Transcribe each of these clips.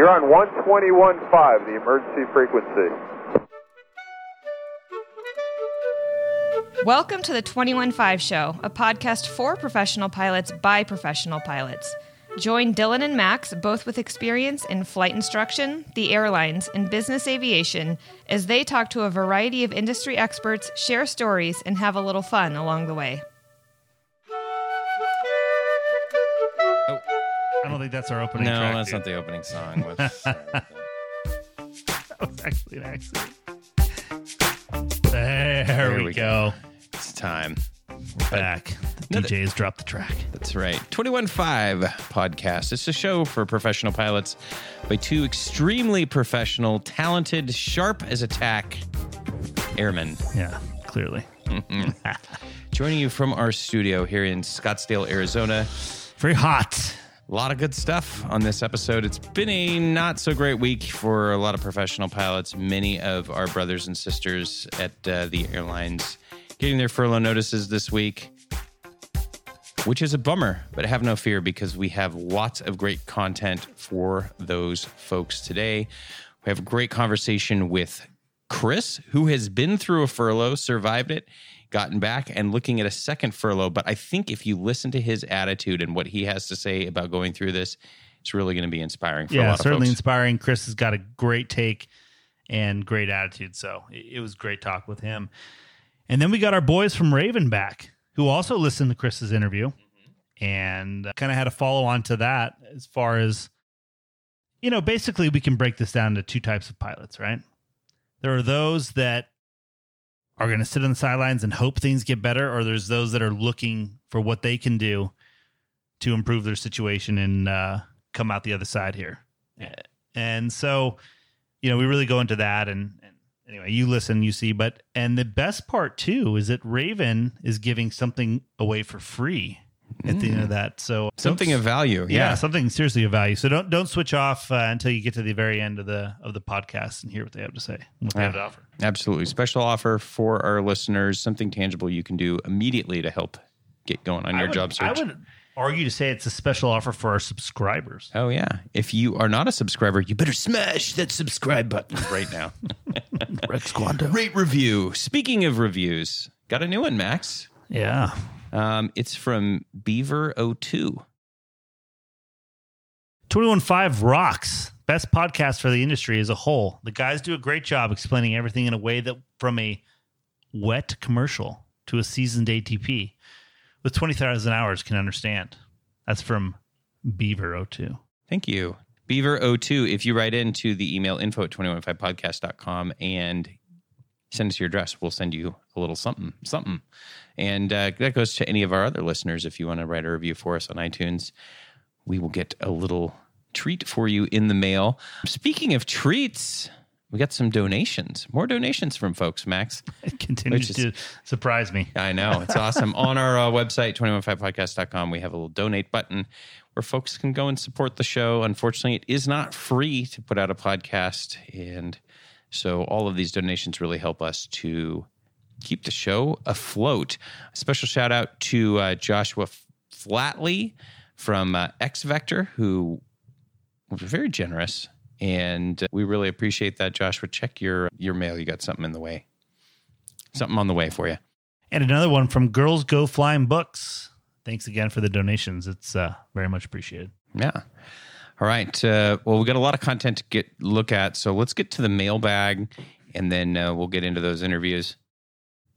You're on 121.5, the emergency frequency. Welcome to the 215 Show, a podcast for professional pilots by professional pilots. Join Dylan and Max, both with experience in flight instruction, the airlines, and business aviation, as they talk to a variety of industry experts, share stories, and have a little fun along the way. Don't think that's our opening No, track. that's dude. not the opening song. That was actually an accident. There, we, we go. it's time. We're back. The Another- DJ's dropped the track. That's right. 21.5 podcast. It's a show for professional pilots by two extremely professional, talented, sharp as a tack airmen. Yeah, clearly. Mm-hmm. Joining you from our studio here in Scottsdale, Arizona. Very hot. A lot of good stuff on this episode. It's been a not so great week for a lot of professional pilots. Many of our brothers and sisters at uh, the airlines getting their furlough notices this week, which is a bummer, but have no fear because we have lots of great content for those folks today. We have a great conversation with Chris, who has been through a furlough, survived it, gotten back, and looking at a second furlough. But I think if you listen to his attitude and what he has to say about going through this, it's really going to be inspiring for a Yeah, certainly inspiring. Chris has got a great take and great attitude. So it it was great talk with him. And then we got our boys from Raven back who also listened to Chris's interview mm-hmm. and uh, kind of had a follow on to that as far as, you know, basically we can break this down to two types of pilots, right? There are those that are going to sit on the sidelines and hope things get better, or there's those that are looking for what they can do to improve their situation and uh, come out the other side here. And so, you know, we really go into that. And, and anyway, you listen, you see. But, and the best part too is that Raven is giving something away for free at the end of that. So, Mm. Something of value. yeah. Yeah. something seriously of value. So don't don't switch off uh, until you get to the very end of the of the podcast and hear what they have to say, what they have to offer. Absolutely. Special offer for our listeners, something tangible you can do immediately to help get going on I your would- job search. I would argue to say it's a special offer for our subscribers. Oh yeah. If you are not a subscriber, you better smash that subscribe button right now. Rex Quando. Rate review. Speaking of reviews, got a new one, Max. Yeah. Um, it's from Beaver02. 215 rocks. Best podcast for the industry as a whole. The guys do a great job explaining everything in a way that from a wet commercial to a seasoned ATP with 20,000 hours can understand. That's from Beaver02. Thank you. Beaver02. If you write into the email info at 215podcast.com and send us your address, we'll send you a little something, something. And uh, that goes to any of our other listeners. If you want to write a review for us on iTunes, we will get a little treat for you in the mail. Speaking of treats, we got some donations, more donations from folks, Max. It continues Which to surprise me. I know. It's awesome. On our uh, website, 215podcast.com, we have a little donate button where folks can go and support the show. Unfortunately, it is not free to put out a podcast. And so all of these donations really help us to keep the show afloat. A special shout out to uh, Joshua Flatley from uh, X Vector, who was very generous. And uh, we really appreciate that, Joshua. Check your, your mail. You got something in the way. Something on the way for you. And another one from Girls Go Flying Books. Thanks again for the donations. It's uh, very much appreciated. Yeah. All right. Uh, well, we got a lot of content to get look at, so let's get to the mailbag, and then uh, we'll get into those interviews.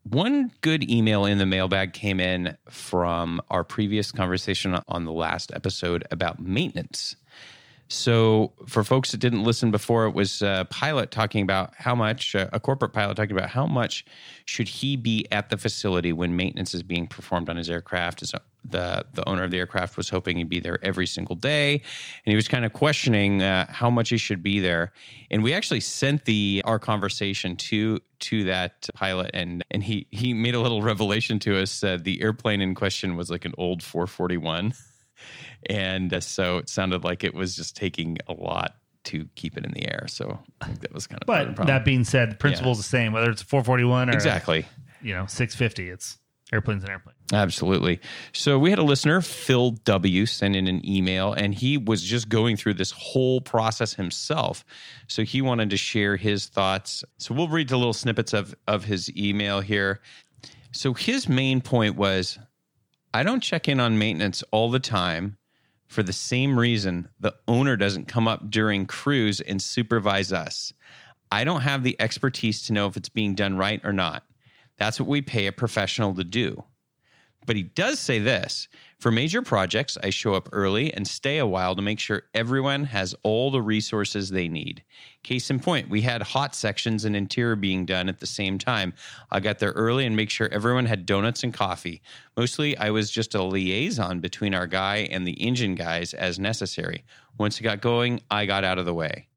One good email in the mailbag came in from our previous conversation on the last episode about maintenance. So, for folks that didn't listen before, it was a pilot talking about how much, uh, a corporate pilot talking about how much should he be at the facility when maintenance is being performed on his aircraft. His, the, the owner of the aircraft was hoping he'd be there every single day. And he was kind of questioning uh, how much he should be there. And we actually sent the our conversation to to that pilot, and, and he, he made a little revelation to us. Uh, the airplane in question was like an old 441 and uh, so it sounded like it was just taking a lot to keep it in the air. So I think that was kind of part of the But that being said, the principle's the same, whether it's a 441 or exactly, you know 650. It's Airplanes and airplanes. Absolutely. So we had a listener, Phil W, send in an email, and he was just going through this whole process himself. So he wanted to share his thoughts. So we'll read the little snippets of of his email here. So his main point was, I don't check in on maintenance all the time for the same reason the owner doesn't come up during cruise and supervise us. I don't have the expertise to know if it's being done right or not. That's what we pay a professional to do. But he does say this for major projects, I show up early and stay a while to make sure everyone has all the resources they need. Case in point, we had hot sections and interior being done at the same time. I got there early and make sure everyone had donuts and coffee. Mostly, I was just a liaison between our guy and the engine guys as necessary. Once it got going, I got out of the way.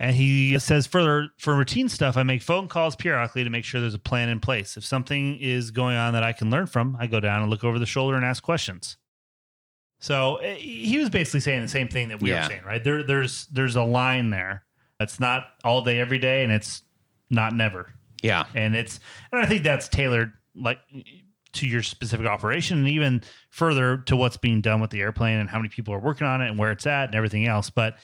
And he says further, for routine stuff, I make phone calls periodically to make sure there's a plan in place. If something is going on that I can learn from, I go down and look over the shoulder and ask questions. So eh, he was basically saying the same thing that we Yeah. were saying, right? There, there's there's a line there. It's not all day every day, and it's not never. Yeah. And it's and I think that's tailored like to your specific operation, and even further to what's being done with the airplane and how many people are working on it and where it's at and everything else. But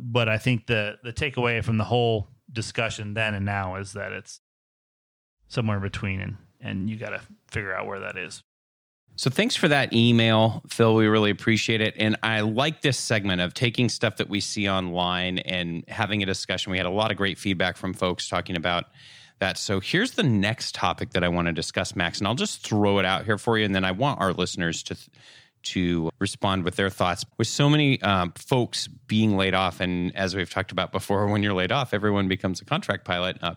but I think the the takeaway from the whole discussion then and now is that it's somewhere in between and and you got to figure out where that is. So thanks for that email, Phil. We really appreciate it. And I like this segment of taking stuff that we see online and having a discussion. We had a lot of great feedback from folks talking about that. So here's the next topic that I want to discuss, Max, and I'll just throw it out here for you. And then I want our listeners to to respond with their thoughts. With so many um, folks being laid off, and as we've talked about before, when you're laid off, everyone becomes a contract pilot. Uh,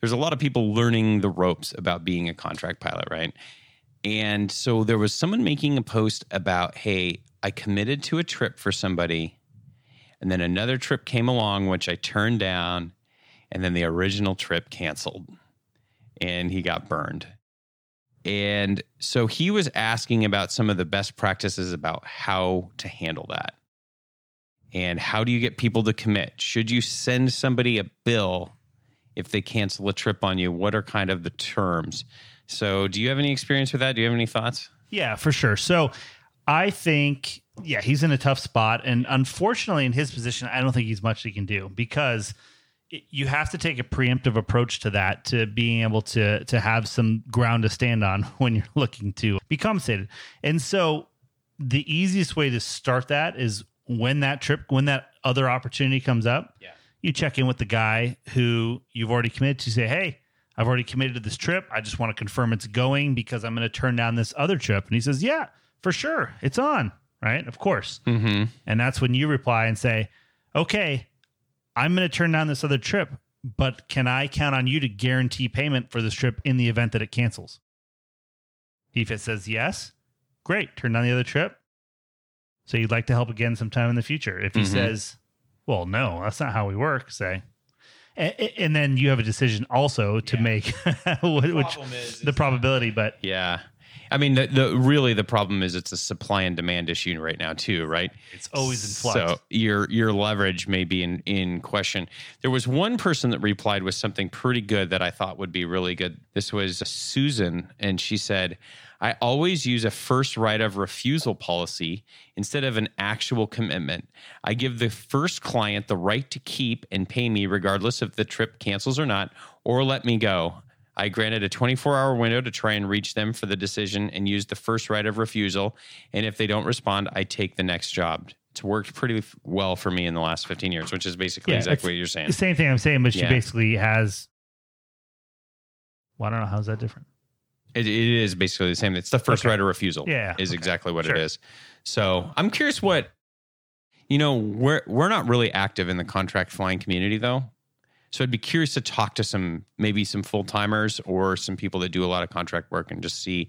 there's a lot of people learning the ropes about being a contract pilot, right? And so there was someone making a post about, hey, I committed to a trip for somebody, and then another trip came along, which I turned down, and then the original trip canceled, and he got burned. And so he was asking about some of the best practices about how to handle that. And how do you get people to commit? Should you send somebody a bill if they cancel a trip on you? What are kind of the terms? So, do you have any experience with that? Do you have any thoughts? Yeah, for sure. So I think, yeah, he's in a tough spot. And unfortunately, in his position, I don't think he's much he can do because you have to take a preemptive approach to that to being able to to have some ground to stand on when you're looking to be compensated. And so the easiest way to start that is when that trip, when that other opportunity comes up, Yeah. you check in with the guy who you've already committed to say, Hey, I've already committed to this trip. I just want to confirm it's going because I'm going to turn down this other trip. And he says, Yeah, for sure. It's on. Right. Of course. Mm-hmm. And that's when you reply and say, Okay, I'm going to turn down this other trip, but can I count on you to guarantee payment for this trip in the event that it cancels? If it says yes, great. Turn down the other trip. So you'd like to help again sometime in the future. If he Mhm. says, well, no, that's not how we work, say. And, and then you have a decision also to make, which the probability, but Yeah. I mean, the, the really the problem is it's a supply and demand issue right now too, right? it's always in flux. So your your leverage may be in in question. There was one person that replied with something pretty good that I thought would be really good. This was Susan, and she said, "I always use a first right of refusal policy instead of an actual commitment. I give the first client the right to keep and pay me regardless if the trip cancels or not, or let me go." I granted a 24 hour window to try and reach them for the decision and use the first right of refusal. And if they don't respond, I take the next job. It's worked pretty well for me in the last 15 years, which is basically Yeah, exactly what you're saying. the same thing I'm saying, but she Yeah. basically has. Well, I don't know. How's that different? It, it is basically the same. It's the first Okay. right of refusal. Yeah, is okay. exactly what Sure. it is. So I'm curious what you know. We're we're not really active in the contract flying community though. So I'd be curious to talk to some maybe some full timers or some people that do a lot of contract work and just see.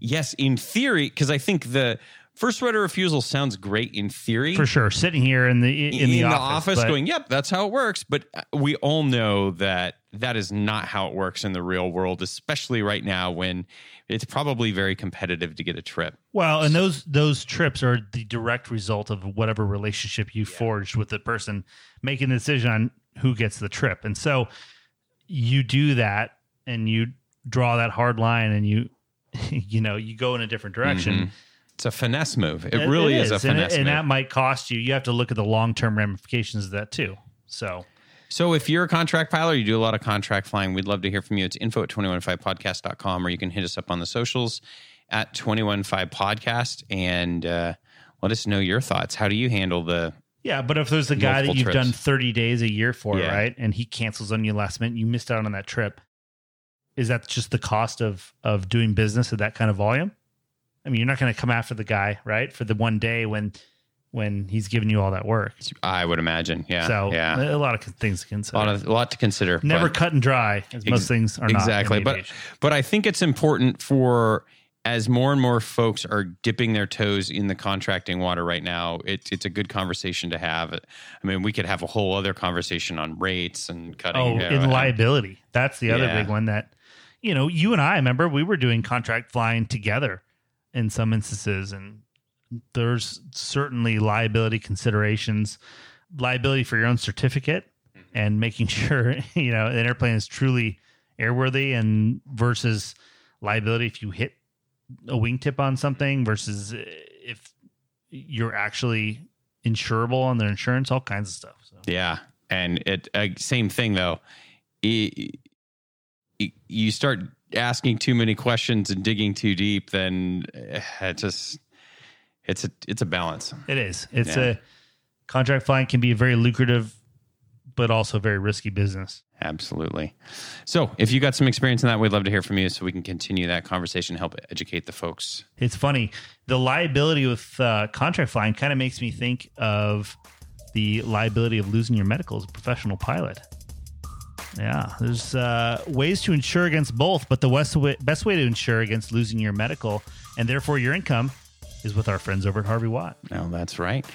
Yes, in theory, because I think the first right of refusal sounds great in theory. For sure. Sitting here in the in, the office, but- going, yep, that's how it works. But uh, we all know that that is not how it works in the real world, especially right now when it's probably very competitive to get a trip. Well, and those those trips are the direct result of whatever relationship you forged with the person making the decision on who gets the trip. And so you do that and you draw that hard line and you you know you go in a different direction. Mhm. It's a finesse move. It, really is, a and, finesse and move. that might cost you. You have to look at the long term ramifications of that too. So So if you're a contract pilot, you do a lot of contract flying, we'd love to hear from you. It's info at 215podcast.com or you can hit us up on the socials at 215podcast and uh, let us know your thoughts. How do you handle the yeah, but if there's a guy that you've trips. done 30 days a year for, Yeah. right, and he cancels on you last minute, you missed out on that trip. Is that just the cost of of doing business at that kind of volume? I mean, you're not going to come after the guy, right, for the one day when when he's giving you all that work. I would imagine. Yeah. so yeah. a lot of things to A consider. lot of a lot to consider. Never cut and dry, as most things are exactly. But but I think it's important for as more and more folks are dipping their toes in the contracting water right now, it, it's a good conversation to have. I mean, we could have a whole other conversation on rates and cutting. Oh, you know, in liability. That's the other Yeah. big one that, you know, you and I remember we were doing contract flying together in some instances. And there's certainly liability considerations, liability for your own certificate Mm-hmm. and making sure, you know, an airplane is truly airworthy and versus liability if you hit a wingtip on something versus if you're actually insurable on their insurance, all kinds of stuff. So. Yeah, and it uh, same thing though. I- I- you start asking too many questions and digging too deep, then eh, it just it's a it's a balance. It is. It's Yeah. a contract flying can be a very lucrative, but also very risky business. Absolutely. So, if you got some experience in that, we'd love to hear from you so we can continue that conversation, help educate the folks. It's funny. The liability with uh, contract flying kind of makes me think of the liability of losing your medical as a professional pilot. Yeah, there's uh, ways to insure against both, but the best way, best way to insure against losing your medical and therefore your income is with our friends over at Harvey Watt. No, that's right.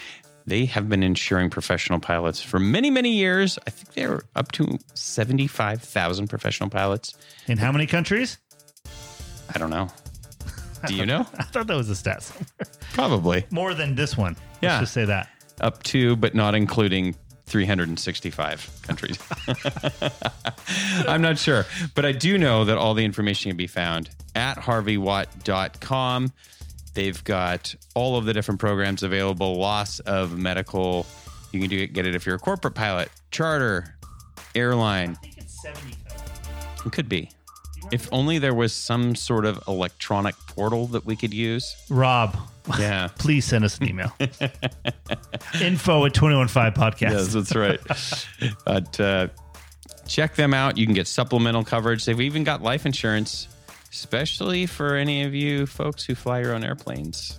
They have been insuring professional pilots for many, many years. I think they're up to 75,000 professional pilots. In how many countries? I don't know. Do you know? I thought that was a stat somewhere. Probably. More than this one. Yeah. Let's just say that. up to, but not including 365 countries. I'm not sure, but I do know that all the information can be found at harveywatt.com. They've got all of the different programs available, loss of medical. You can do it, get it if you're a corporate pilot, charter, airline. I think it's 70 It could be. If only there was some sort of electronic portal that we could use. Rob, Yeah. please send us an email. Info at 215 podcast. Yes, that's right. but uh, check them out. You can get supplemental coverage. They've even got life insurance, especially for any of you folks who fly your own airplanes.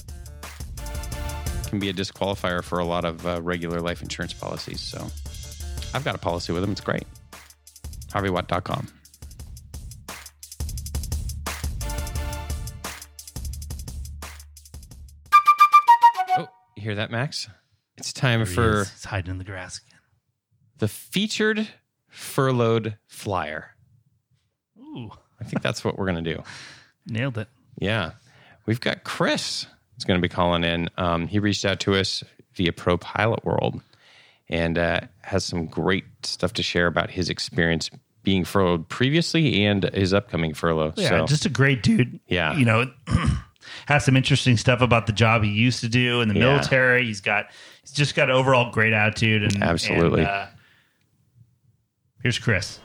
Can be a disqualifier for a lot of uh, regular life insurance policies. So I've got a policy with them. It's great. HarveyWatt.com. Oh, you hear that, Max? It's time for. He's hiding in the grass again. the featured furloughed flyer. Ooh, I think that's what we're going to do. nailed it. Yeah. We've got Chris is going to be calling in. Um, he reached out to us via Pro Pilot World and uh, has some great stuff to share about his experience being furloughed previously and his upcoming furlough. Yeah, so, just a great dude. Yeah. You know, has some interesting stuff about the job he used to do in the Yeah. military. He's got, he's just got an overall great attitude. And Absolutely. and, uh, here's Chris.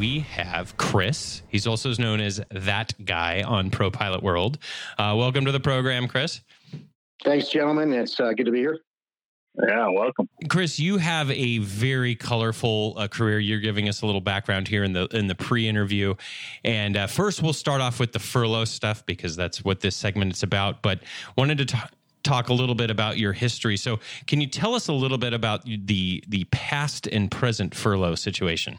We have Chris. He's also known as that guy on Pro Pilot World. Uh, welcome to the program, Chris. Thanks, gentlemen. It's uh, good to be here. Yeah, welcome. Chris, you have a very colorful uh, career. You're giving us a little background here in the in the pre-interview, and uh, first we'll start off with the furlough stuff because that's what this segment is about. But wanted to ta- talk a little bit about your history. So, can you tell us a little bit about the the past and present furlough situation?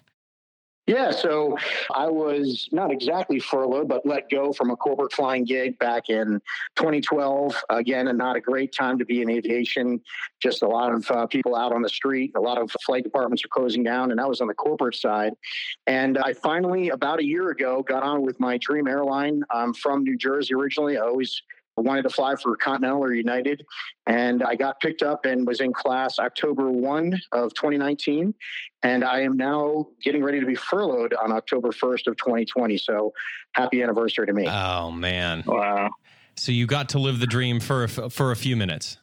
Yeah, so I was not exactly furloughed, but let go from a corporate flying gig back in 2012. Again, and not a great time to be in aviation. Just a lot of uh, people out on the street. A lot of flight departments are closing down, and I was on the corporate side. And I finally, about a year ago, got on with my dream airline. I'm from New Jersey originally. I always wanted to fly for Continental or United. And I got picked up and was in class October 1 of 2019. And I am now getting ready to be furloughed on October 1st of 2020. So happy anniversary to me. Oh man! Wow. So you got to live the dream for a, for a few minutes.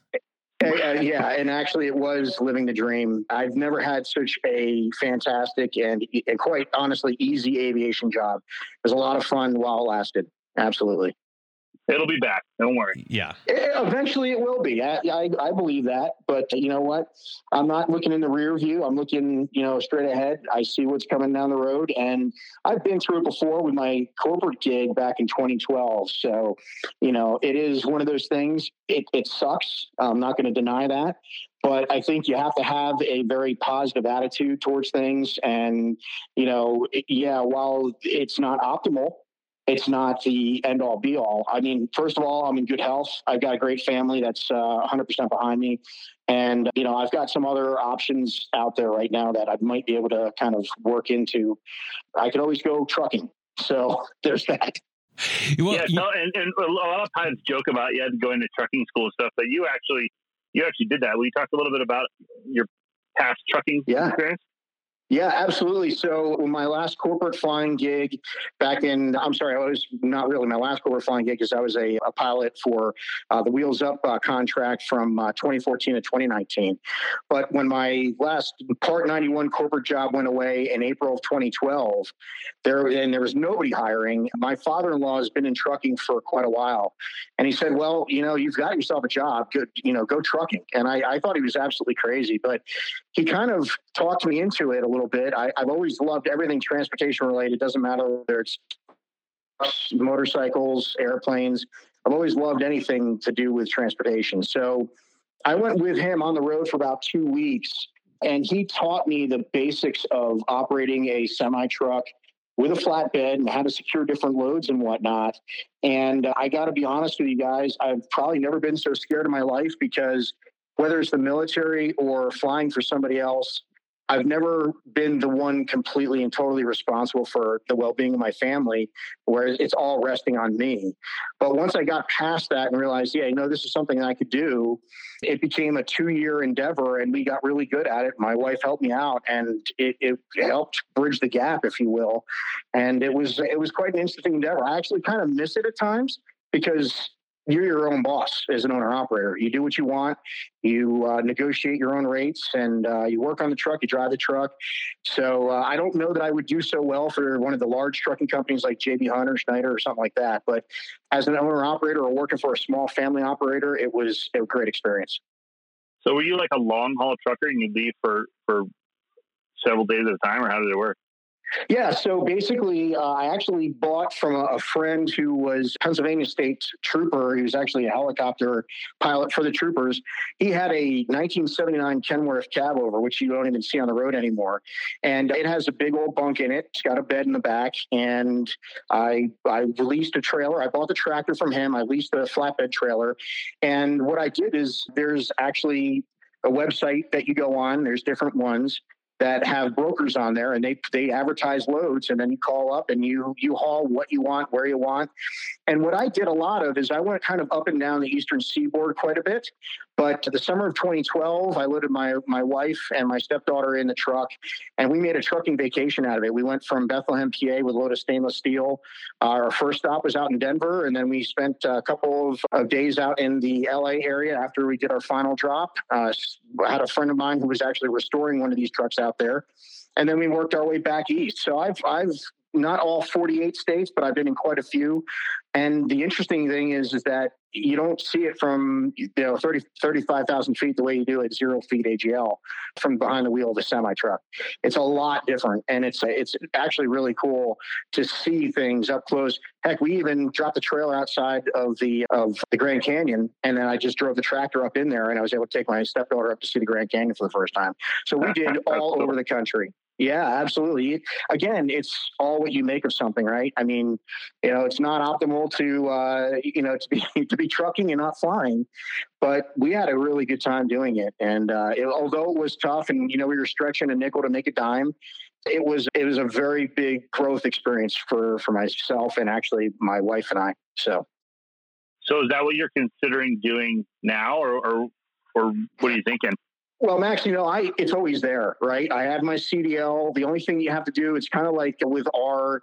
Uh, uh, yeah, and actually, it was living the dream. I've never had such a fantastic and, and quite honestly easy aviation job. It was a lot of fun while it lasted. Absolutely. It'll be back. Don't worry. Yeah. Eventually, it will be. I, I, I believe that. But you know what? I'm not looking in the rear view. I'm looking, you know, straight ahead. I see what's coming down the road, and I've been through it before with my corporate gig back in 2012. So, you know, it is one of those things. It, it sucks. I'm not going to deny that. But I think you have to have a very positive attitude towards things. And, you know, yeah, while it's not optimal, it's not the end all be all. I mean, first of all, I'm in good health. I've got a great family that's uh, 100% behind me. And, you know, I've got some other options out there right now that I might be able to kind of work into. I could always go trucking. So there's that. Well, yeah, you- so, and, and a lot of times joke about you had to go into trucking school and stuff, but you actually you actually did that. Will you talk a little bit about your past trucking Yeah. experience? Yeah, absolutely. So my last corporate flying gig back in, I'm sorry, I was not really my last corporate flying gig because I was a, a pilot for uh, the Wheels Up uh, contract from uh, 2014 to 2019. But when my last Part 91 corporate job went away in April of 2012, there and there was nobody hiring. My father-in-law has been in trucking for quite a while, and he said, "Well, you know, you've got yourself a job. Go, you know, go trucking." And I, I thought he was absolutely crazy, but he kind of talked me into it a little bit. I, I've always loved everything transportation related. Doesn't matter whether it's motorcycles, airplanes. I've always loved anything to do with transportation. So I went with him on the road for about two weeks, and he taught me the basics of operating a semi truck with a flatbed and how to secure different loads and whatnot. And uh, I got to be honest with you guys, I've probably never been so scared in my life because whether it's the military or flying for somebody else, I've never been the one completely and totally responsible for the well being of my family, where it's all resting on me. But once I got past that and realized, yeah, you know, this is something I could do, it became a two year endeavor and we got really good at it. My wife helped me out and it, it helped bridge the gap, if you will. And it was it was quite an interesting endeavor. I actually kind of miss it at times because you're your own boss as an owner operator. You do what you want. You uh, negotiate your own rates, and uh, you work on the truck. You drive the truck. So uh, I don't know that I would do so well for one of the large trucking companies like JB Hunt or Schneider or something like that. But as an owner operator or working for a small family operator, it was a great experience. So were you like a long haul trucker and you leave for for several days at a time, or how did it work? Yeah, so basically, uh, I actually bought from a, a friend who was Pennsylvania State Trooper. He was actually a helicopter pilot for the troopers. He had a 1979 Kenworth cab over, which you don't even see on the road anymore, and it has a big old bunk in it. It's got a bed in the back, and I I leased a trailer. I bought the tractor from him. I leased a flatbed trailer, and what I did is there's actually a website that you go on. There's different ones that have brokers on there and they they advertise loads and then you call up and you you haul what you want where you want. And what i did a lot of is i went kind of up and down the eastern seaboard quite a bit but the summer of 2012 i loaded my my wife and my stepdaughter in the truck and we made a trucking vacation out of it we went from bethlehem pa with a load of stainless steel our first stop was out in denver and then we spent a couple of, of days out in the la area after we did our final drop uh, I had a friend of mine who was actually restoring one of these trucks out there, and then we worked our way back east. So I've I've not all 48 states, but I've been in quite a few. And the interesting thing is, is that you don't see it from you know 30 35,000 feet the way you do at zero feet AGL from behind the wheel of a semi truck. It's a lot different, and it's it's actually really cool to see things up close. Heck, we even dropped the trailer outside of the of the Grand Canyon, and then I just drove the tractor up in there, and I was able to take my stepdaughter up to see the Grand Canyon for the first time. So we did all over the country. Yeah, absolutely. Again, it's all what you make of something, right? I mean, you know, it's not optimal to uh, you know to be to be trucking and not flying, but we had a really good time doing it. And uh, it, although it was tough, and you know, we were stretching a nickel to make a dime, it was it was a very big growth experience for for myself and actually my wife and I. So. So is that what you're considering doing now, or or, or what are you thinking? Well, Max, you know, I it's always there, right? I have my CDL. The only thing you have to do, it's kind of like with our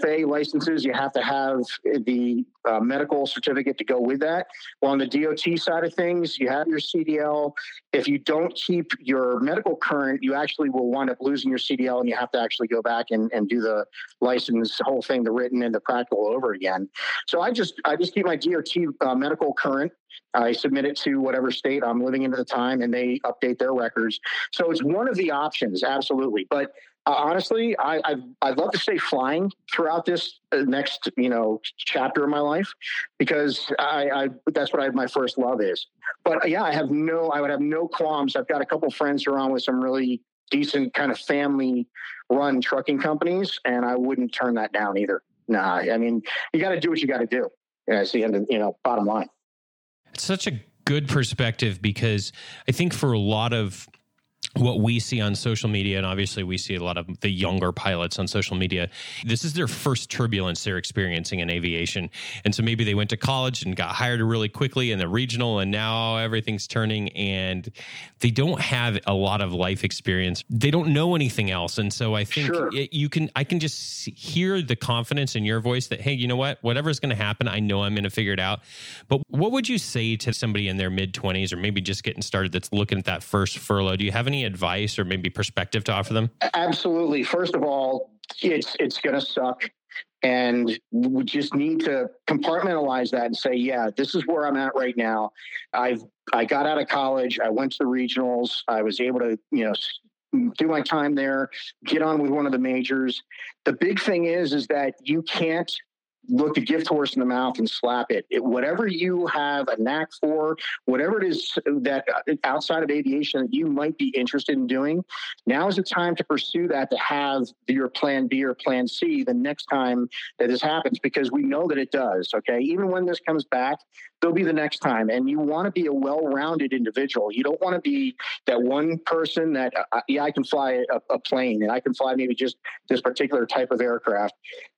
FA licenses, you have to have the uh, medical certificate to go with that. Well, on the DOT side of things, you have your CDL. If you don't keep your medical current, you actually will wind up losing your CDL and you have to actually go back and, and do the license whole thing, the written and the practical over again. So I just I just keep my DOT uh, medical current. I submit it to whatever state I'm living in at the time, and they update their records. So it's one of the options, absolutely. But uh, honestly, I, I I'd love to stay flying throughout this uh, next you know chapter of my life because I, I that's what I, my first love is. But uh, yeah, I have no I would have no qualms. I've got a couple friends on with some really decent kind of family run trucking companies, and I wouldn't turn that down either. Nah, I mean you got to do what you got to do. That's the end of you know bottom line. It's such a good perspective because I think for a lot of what we see on social media, and obviously we see a lot of the younger pilots on social media, this is their first turbulence they're experiencing in aviation. And so maybe they went to college and got hired really quickly in the regional, and now everything's turning, and they don't have a lot of life experience. They don't know anything else. And so I think Sure. it, you can, I can just hear the confidence in your voice that, hey, you know what? Whatever's going to happen, I know I'm going to figure it out. But what would you say to somebody in their mid 20s or maybe just getting started that's looking at that first furlough? Do you have any advice or maybe perspective to offer them? Absolutely. First of all, it's it's going to suck, and we just need to compartmentalize that and say, yeah, this is where I'm at right now. I've I got out of college. I went to the regionals. I was able to, you know. Do my time there, get on with one of the majors. The big thing is, is that you can't look a gift horse in the mouth and slap it. it. Whatever you have a knack for, whatever it is that uh, outside of aviation that you might be interested in doing, now is the time to pursue that to have your plan B or plan C the next time that this happens because we know that it does. Okay. Even when this comes back, there'll be the next time. And you want to be a well rounded individual. You don't want to be that one person that, uh, yeah, I can fly a, a plane and I can fly maybe just this particular type of aircraft.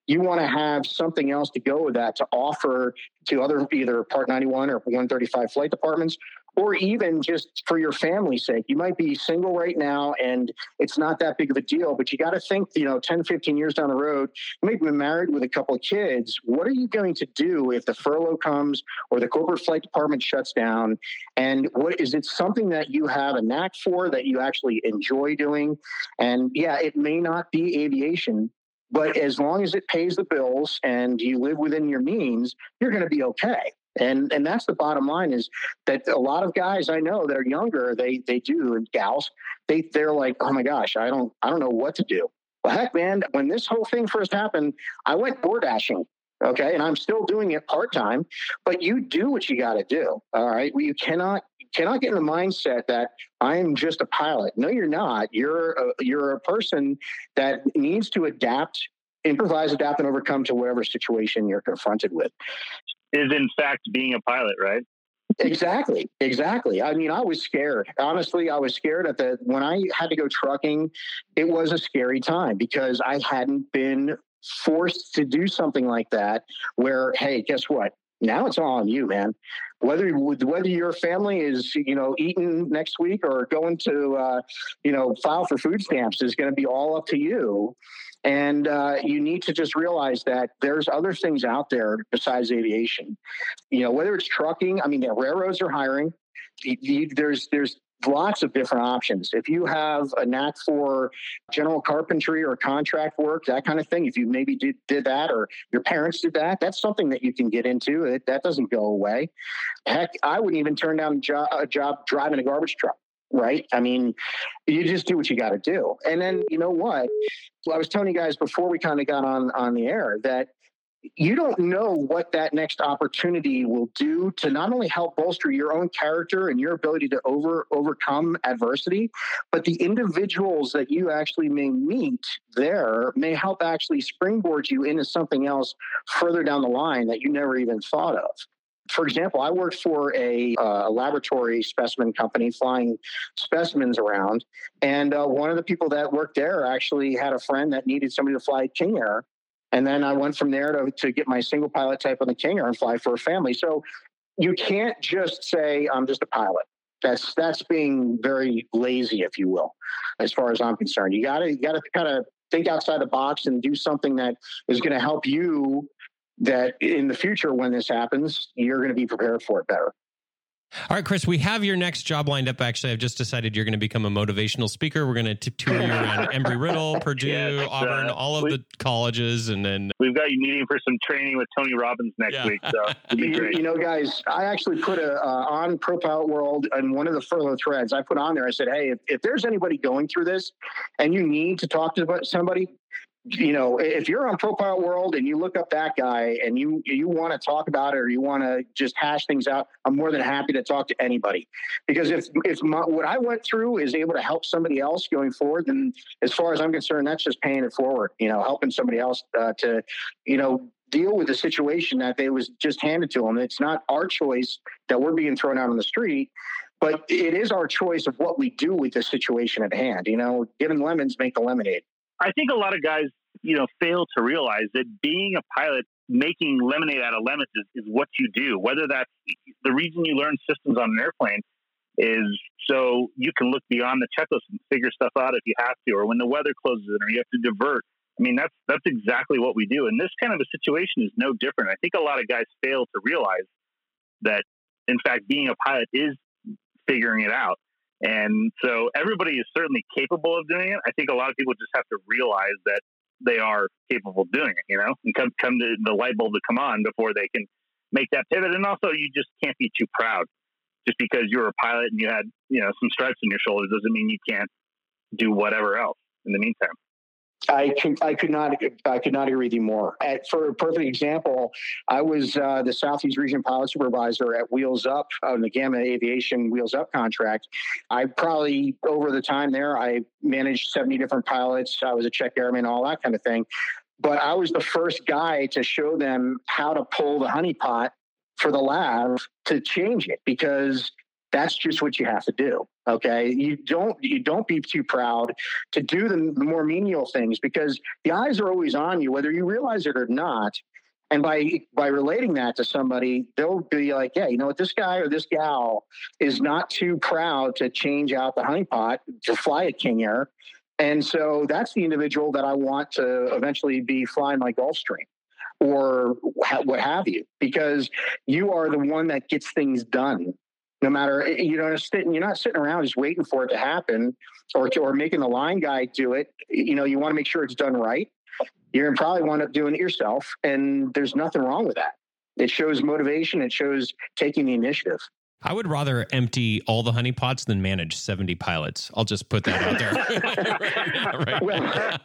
You want to have something else to go with that to offer to other either Part 91 or 135 flight departments or even just for your family's sake. You might be single right now and it's not that big of a deal, but you got to think, you know, 10, 15 years down the road, you may be married with a couple of kids. What are you going to do if the furlough comes or the corporate flight department shuts down? And what is it something that you have a knack for that you actually enjoy doing? And yeah, it may not be aviation, but as long as it pays the bills and you live within your means, you're going to be okay. And and that's the bottom line is that a lot of guys I know that are younger, they they do and gals, they they're like, oh my gosh, I don't I don't know what to do. Well, heck, man, when this whole thing first happened, I went door dashing. Okay, and I'm still doing it part time. But you do what you got to do. All right, well, you cannot cannot get in the mindset that I'm just a pilot. No, you're not. You're a, you're a person that needs to adapt, improvise, adapt, and overcome to whatever situation you're confronted with. Is in fact being a pilot, right? Exactly, exactly. I mean, I was scared. Honestly, I was scared at the when I had to go trucking. It was a scary time because I hadn't been forced to do something like that. Where, hey, guess what? Now it's all on you, man. Whether whether your family is you know eating next week or going to uh, you know file for food stamps is going to be all up to you. And uh, you need to just realize that there's other things out there besides aviation. You know, whether it's trucking, I mean, the railroads are hiring. There's there's lots of different options. If you have a knack for general carpentry or contract work, that kind of thing, if you maybe did, did that or your parents did that, that's something that you can get into. It, that doesn't go away. Heck, I wouldn't even turn down a job, a job driving a garbage truck. Right. I mean, you just do what you got to do. And then, you know what? Well, I was telling you guys before we kind of got on, on the air that you don't know what that next opportunity will do to not only help bolster your own character and your ability to over overcome adversity but the individuals that you actually may meet there may help actually springboard you into something else further down the line that you never even thought of for example, I worked for a, uh, laboratory specimen company flying specimens around. And uh, one of the people that worked there actually had a friend that needed somebody to fly King Air And then I went from there to, to get my single pilot type on the King Air and fly for a family. So you can't just say, I'm just a pilot. That's that's being very lazy, if you will, as far as I'm concerned. You gotta you gotta kind of think outside the box and do something that is going to help you that in the future when this happens you're going to be prepared for it better all right, Chris, we have your next job lined up. Actually, I've just decided you're going to become a motivational speaker. We're going to tour you around Embry Riddle, Purdue, yes, Auburn, uh, all of we, the colleges, and then we've got you meeting for some training with Tony Robbins next yeah. week. So you, you, know, guys, I actually put a uh, on Pro Pilot World and one of the furlough threads. I put on there. I said, hey, if, if there's anybody going through this, and you need to talk to somebody, you know, if you're on Pro Pilot World and you look up that guy and you you want to talk about it or you want to just hash things out, I'm more than happy to talk to anybody. Because if if my, what I went through is able to help somebody else going forward, then as far as I'm concerned, that's just paying it forward. You know, helping somebody else uh, to, you know, deal with the situation that they was just handed to them. It's not our choice that we're being thrown out on the street but it is our choice of what we do with the situation at hand. You know, given lemons make the lemonade. I think a lot of guys, you know, fail to realize that being a pilot, making lemonade out of lemons is, is what you do. Whether that's the reason you learn systems on an airplane is so you can look beyond the checklist and figure stuff out if you have to, or when the weather closes in, or you have to divert. I mean, that's that's exactly what we do. And this kind of a situation is no different. I think a lot of guys fail to realize that, in fact, being a pilot is figuring it out. And so everybody is certainly capable of doing it. I think a lot of people just have to realize that they are capable of doing it, you know, and come come to the light bulb to come on before they can make that pivot. And also, you just can't be too proud. Just because you're a pilot and you had, you know, some stripes on your shoulders doesn't mean you can't do whatever else in the meantime. I could, I could not I could not agree with you more. At, for a perfect example, I was uh, the Southeast Region Pilot Supervisor at Wheels Up on the Gamma Aviation Wheels Up contract. I probably over the time there, I managed seventy different pilots. I was a check airman, all that kind of thing. But I was the first guy to show them how to pull the honeypot for the lav to change it because that's just what you have to do. Okay. You don't, you don't be too proud to do the, the more menial things because the eyes are always on you, whether you realize it or not. And by by relating that to somebody, they'll be like, "Yeah, you know what? This guy or this gal is not too proud to change out the honeypot to fly a King Air." And so that's the individual that I want to eventually be flying my Gulfstream or what have you, because you are the one that gets things done no matter eh, you know you're not sitting around just waiting for it to happen or or making the line guy do it. You know you want to make sure it's done right. You're to probably wind up doing it yourself and there's nothing wrong with that. It shows motivation it shows taking the initiative I would rather empty all the honeypots than manage 70 pilots. I'll just put that out there. right. Well,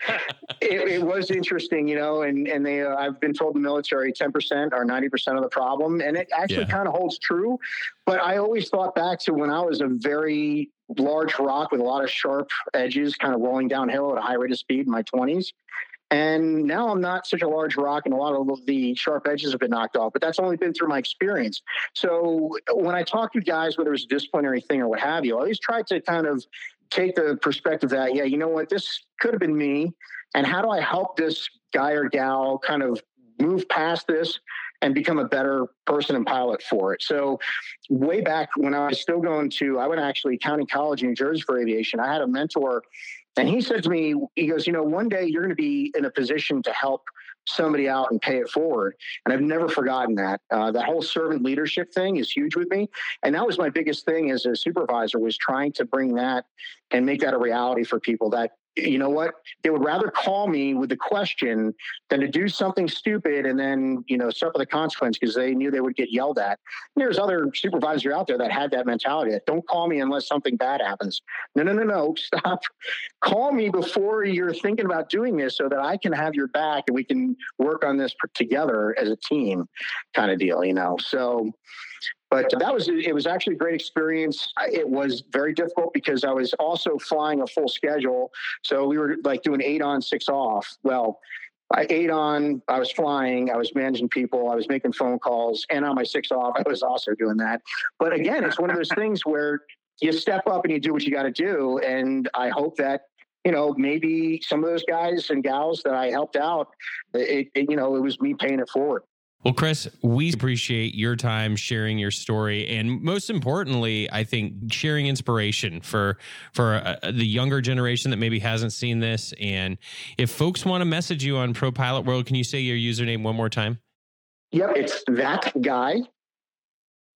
it, it, was interesting, you know, and, and they, uh, I've been told the military 10% or 90% of the problem. And it actually yeah. kind of holds true. But I always thought back to when I was a very large rock with a lot of sharp edges kind of rolling downhill at a high rate of speed in my 20s. And now I'm not such a large rock, and a lot of the sharp edges have been knocked off, but that's only been through my experience. So when I talk to guys, whether it's a disciplinary thing or what have you, I always try to kind of take the perspective that, yeah, you know what, this could have been me. And how do I help this guy or gal kind of move past this and become a better person and pilot for it. So, way back when I was still going to, I went actually County College in New Jersey for aviation. I had a mentor and he said to me, he goes, you know, one day you're going to be in a position to help somebody out and pay it forward. And I've never forgotten that. Uh, that whole servant leadership thing is huge with me. And that was my biggest thing as a supervisor was trying to bring that and make that a reality for people that you know what? They would rather call me with the question than to do something stupid and then, you know, suffer the consequence because they knew they would get yelled at. And there's other supervisors out there that had that mentality that don't call me unless something bad happens. No, no, no, no. Stop. Call me before you're thinking about doing this so that I can have your back and we can work on this together as a team kind of deal, you know? So, but that was it was actually a great experience it was very difficult because i was also flying a full schedule so we were like doing eight on six off well I ate on, I was flying, I was managing people, I was making phone calls, and on my six off, I was also doing that. But again, it's one of those things where you step up and you do what you got to do. And I hope that you know, maybe some of those guys and gals that I helped out, it, it, you know, it was me paying it forward. Well, Chris, we appreciate your time sharing your story, and most importantly, I think sharing inspiration for for uh, the younger generation that maybe hasn't seen this. And if folks want to message you on Pro Pilot World, can you say your username one more time? Yep, it's that guy.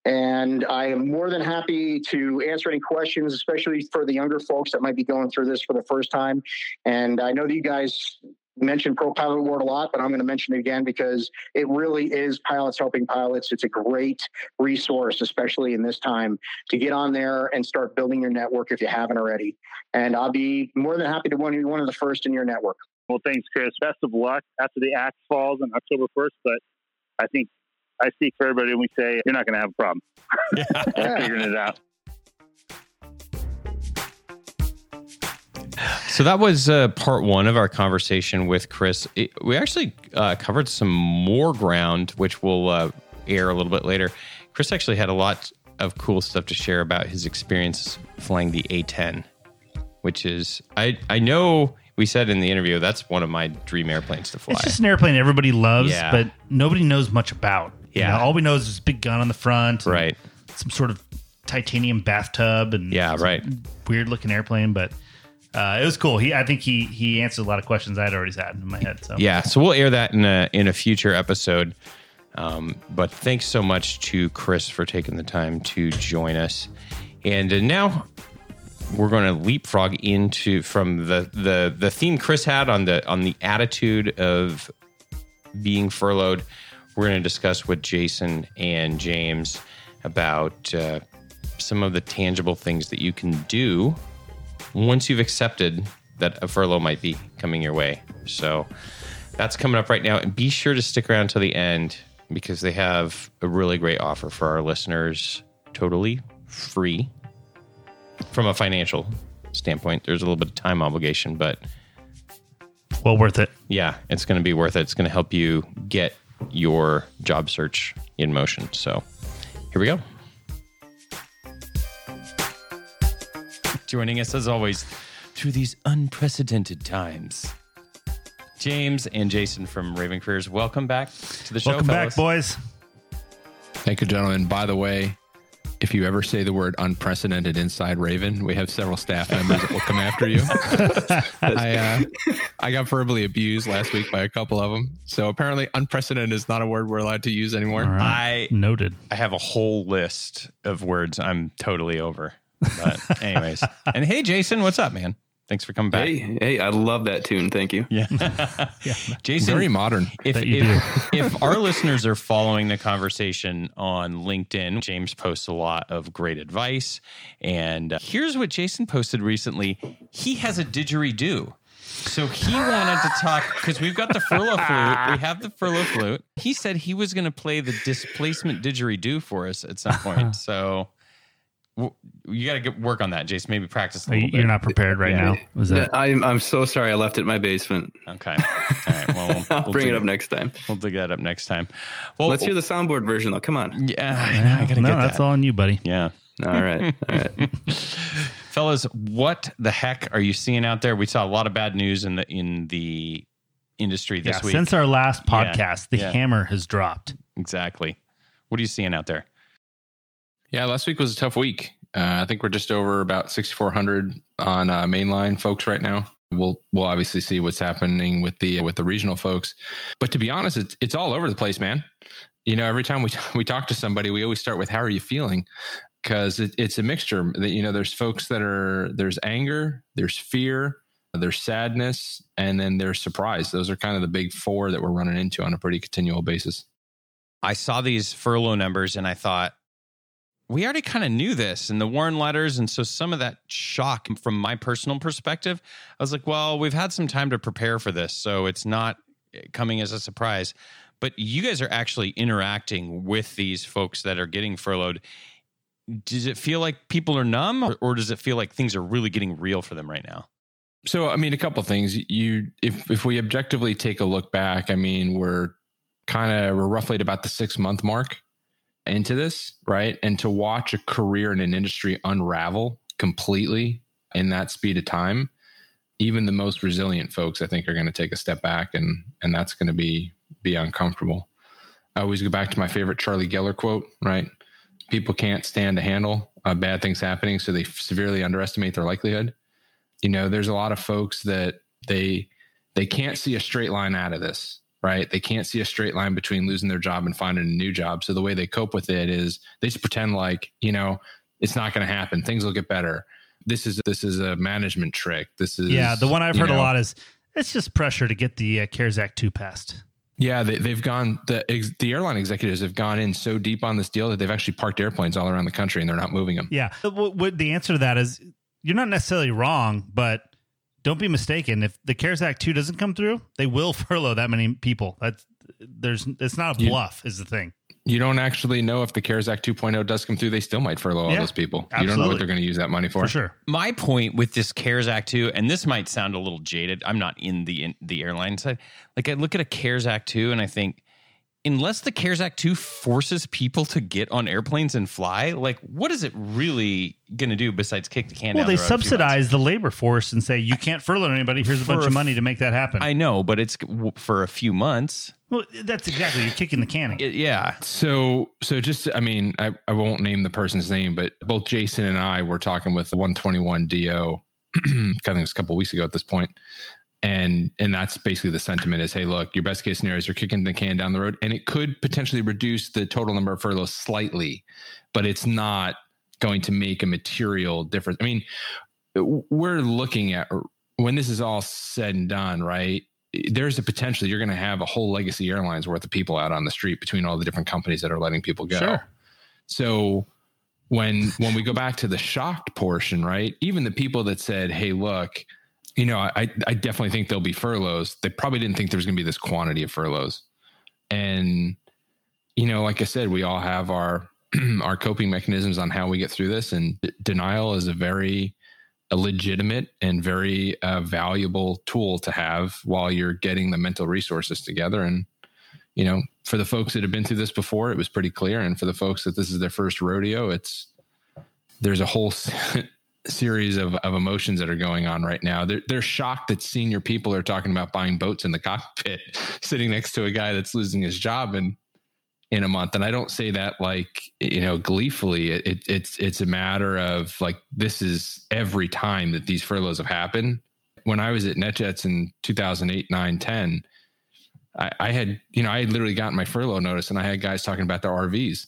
And I am more than happy to answer any questions, especially for the younger folks that might be going through this for the first time. And I know that you guys mentioned ProPilot World a lot, but I'm going to mention it again because it really is pilots helping pilots. It's a great resource, especially in this time, to get on there and start building your network if you haven't already. And I'll be more than happy to be one of the first in your network. Well, thanks, Chris. Best of luck after the axe falls on October 1st. But I think I speak for everybody when we say you're not going to have a problem. Yeah. figuring it out. So that was uh, part one of our conversation with Chris. It, we actually uh, covered some more ground, which we'll uh, air a little bit later. Chris actually had a lot of cool stuff to share about his experience flying the A10, which is I I know we said in the interview that's one of my dream airplanes to fly. It's just an airplane everybody loves, Yeah. but nobody knows much about. You Yeah. know, all we know is this big gun on the front, right. Some sort of titanium bathtub, and Yeah, right. Weird looking airplane, but uh, it was cool. He, I think he he answered a lot of questions I had already had in my head. So Yeah, so we'll air that in a in a future episode. Um, but thanks so much to Chris for taking the time to join us. And uh, now we're going to leapfrog into from the the the theme Chris had on the on the attitude of being furloughed. We're going to discuss with Jason and James about uh, some of the tangible things that you can do once you've accepted that a furlough might be coming your way. So that's coming up right now. And be sure to stick around till the end because they have a really great offer for our listeners, totally free from a financial standpoint. There's a little bit of time obligation, but well worth it. yeah, it's going to be worth it. It's going to help you get your job search in motion. So here we go. Joining us as always through these unprecedented times. James and Jason from Raven Careers, welcome back to the show. Welcome fellas. back, boys. Thank you, gentlemen. By the way, if you ever say the word unprecedented inside Raven, we have several staff members that will come after you. I uh, I got verbally abused last week by a couple of them. So apparently, unprecedented is not a word we're allowed to use anymore. All right. I Noted. I have a whole list of words I'm totally over. But anyways, and hey, Jason, what's up, man? Thanks for coming back. Hey, hey, I love that tune. Thank you. Yeah. Jason, Very modern. if That you if, if our listeners are following the conversation on LinkedIn, James posts a lot of great advice. And uh, here's what Jason posted recently. He has a didgeridoo. So he wanted to talk because we've got the furlough flute. We have the furlough flute. He said he was going to play the displacement didgeridoo for us at some point. So w- you got to get work on that, Jason. Maybe practice a little you, bit. you're not prepared right Yeah. now. Was that? I'm I'm so sorry. I left it in my basement. Okay. All right. Well, we'll, I'll we'll bring it up next time. We'll dig that up next time. Well, Let's hear the soundboard version, though. Come on. Yeah, I, I gotta no, get that's that. all on you, buddy. Yeah. All right. All right. fellas what the heck are you seeing out there we saw a lot of bad news in the in the industry this Yeah, week since our last Yeah, podcast, the yeah. hammer has dropped. exactly what are you seeing out there Yeah, last week was a tough week. Uh, I think we're just over about 6,400 on uh, mainline folks right now. We'll we'll obviously see what's happening with the with the regional folks, but to be honest, it's it's all over the place, man. You know, every time we we talk to somebody, we always start with "How are you feeling?" Because it, it's a mixture. That you know, there's folks that are there's anger, there's fear, there's sadness, and then there's surprise. Those are kind of the big four that we're running into on a pretty continual basis. i saw these furlough numbers and i thought we already kind of knew this in the WARN letters and so some of that shock from my personal perspective i was like well we've had some time to prepare for this so it's not eh, coming as a surprise. But you guys are actually interacting with these folks that are getting furloughed. Does it feel like people are numb or, or does it feel like things are really getting real for them right now? So, I mean, a couple things. You, if if we objectively take a look back, I mean, we're kind of we're roughly at about the six month mark into this, right? And to watch a career in an industry unravel completely in that speed of time, even the most resilient folks, I think, are going to take a step back, and and that's going to be be uncomfortable. I always go back to my favorite Charlie Geller quote, right? People can't stand to handle uh, bad things happening, so they severely underestimate their likelihood. You know, there's a lot of folks that they they can't see a straight line out of this, right? They can't see a straight line between losing their job and finding a new job. So the way they cope with it is they just pretend like, you know, it's not going to happen. Things will get better. This is this is a management trick. This is Yeah, the one I've heard a lot is it's just pressure to get the uh, CARES Act 2 passed. Yeah, they, they've gone. The ex, the airline executives have gone in so deep on this deal that they've actually parked airplanes all around the country and they're not moving them. Yeah. What, what the answer to that is you're not necessarily wrong, but don't be mistaken. If the CARES Act 2 doesn't come through, they will furlough that many people. That's there's it's not a You- bluff is the thing. You don't actually know if the CARES Act 2.0 does come through. They still might furlough all those people. You don't know absolutely. what they're going to use that money for. For sure. my point with this CARES Act too, and this might sound a little jaded. I'm not in the in the airline side. Like I look at a CARES Act two, and I think unless the CARES Act two forces people to get on airplanes and fly, like what is it really going to do besides kick the can Well, down they the road a few subsidize the labor force and say you can't furlough anybody. Here's a bunch a of money to make that happen. I know, but it's w- for a few months. well, that's exactly you're kicking the can. It- yeah, So, so just, I mean, I, I won't name the person's name, but both Jason and I were talking with the 121 DO, I think it was a couple of weeks ago at this point. And, and that's basically the sentiment is, Hey, look, your best case scenario is you're kicking the can down the road and it could potentially reduce the total number of furloughs slightly, but it's not going to make a material difference. I mean, we're looking at when this is all said and done, right? There's a potential you're going to have a whole legacy airlines worth of people out on the street between all the different companies that are letting people go. Sure. So when when we go back to the shocked portion, right? Even the people that said, "Hey, look, you know, I I definitely think there'll be furloughs." They probably didn't think there was going to be this quantity of furloughs, and you know, like I said, we all have our our coping mechanisms on how we get through this, and d- denial is a very a legitimate and very uh, valuable tool to have while you're getting the mental resources together. And you know, for the folks that have been through this before, it was pretty clear, and for the folks that this is their first rodeo, it's there's a whole series of, of emotions that are going on right now. They're they're shocked that senior people are talking about buying boats in the cockpit, sitting next to a guy that's losing his job in in a month. And I don't say that like you know gleefully. It, it, it's it's a matter of like this is every time that these furloughs have happened. When I was at NetJets in 2008, 9, 10, I, I had, you know, I had literally gotten my furlough notice and I had guys talking about their RVs.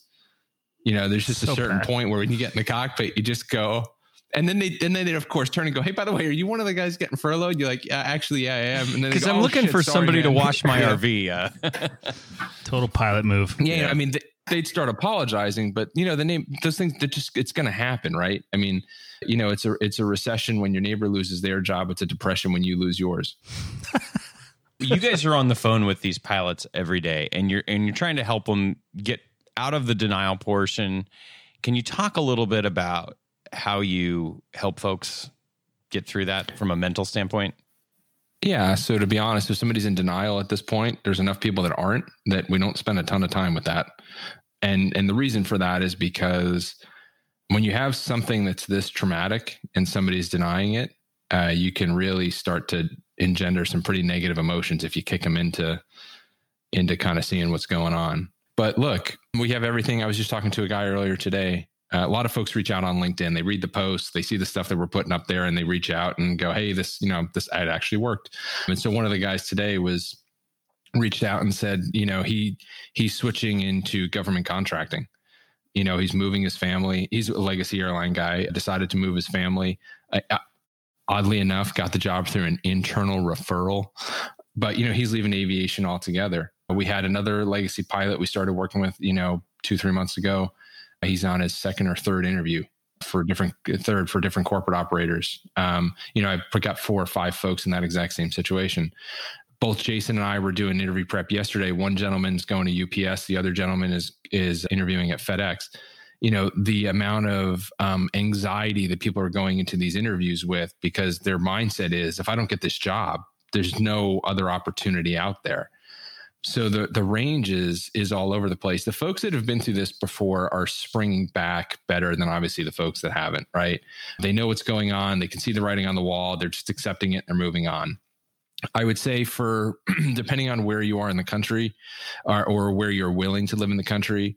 You know, there's just So a certain bad. point where when you get in the cockpit, you just go, and then they, then they of course turn and go, Hey, by the way, are you one of the guys getting furloughed? You're like, yeah, actually, yeah, I am. And then because I'm "Oh, looking shit, for sorry, somebody to man." wash my RV. Uh, Total pilot move. Yeah, I mean, they, they'd start apologizing, but you know, the name, those things that just, it's going to happen, right? I mean, you know, it's a, it's a recession when your neighbor loses their job. It's a depression when you lose yours. you guys are on the phone with these pilots every day and you're and you're trying to help them get out of the denial portion can you talk a little bit about how you help folks get through that from a mental standpoint Yeah. So to be honest, if somebody's in denial at this point, there's enough people that aren't that we don't spend a ton of time with that. And and the reason for that is because when you have something that's this traumatic and somebody's denying it, uh, you can really start to engender some pretty negative emotions if you kick them into into kind of seeing what's going on. But look, we have everything. I was just talking to a guy earlier today. Uh, a lot of folks reach out on LinkedIn. They read the posts, they see the stuff that we're putting up there, and they reach out and go, "Hey, this, you know, this ad actually worked." And so one of the guys today was reached out and said, you know, he he's switching into government contracting. You know, he's moving his family. He's a legacy airline guy. Decided to move his family. Oddly enough, got the job through an internal referral. But you know, he's leaving aviation altogether. We had another legacy pilot we started working with, you know, two three months ago. He's on his second or third interview for different third for different corporate operators. Um, you know, I've got four or five folks in that exact same situation. Both Jason and I were doing interview prep yesterday. One gentleman's going to UPS, the other gentleman is is interviewing at FedEx. You know, the amount of um, anxiety that people are going into these interviews with because their mindset is if I don't get this job, there's no other opportunity out there. So the the range is is all over the place. The folks that have been through this before are springing back better than obviously the folks that haven't. Right? They know what's going on. They can see the writing on the wall. They're just accepting it. and They're moving on. I would say for depending on where you are in the country, or, or where you're willing to live in the country,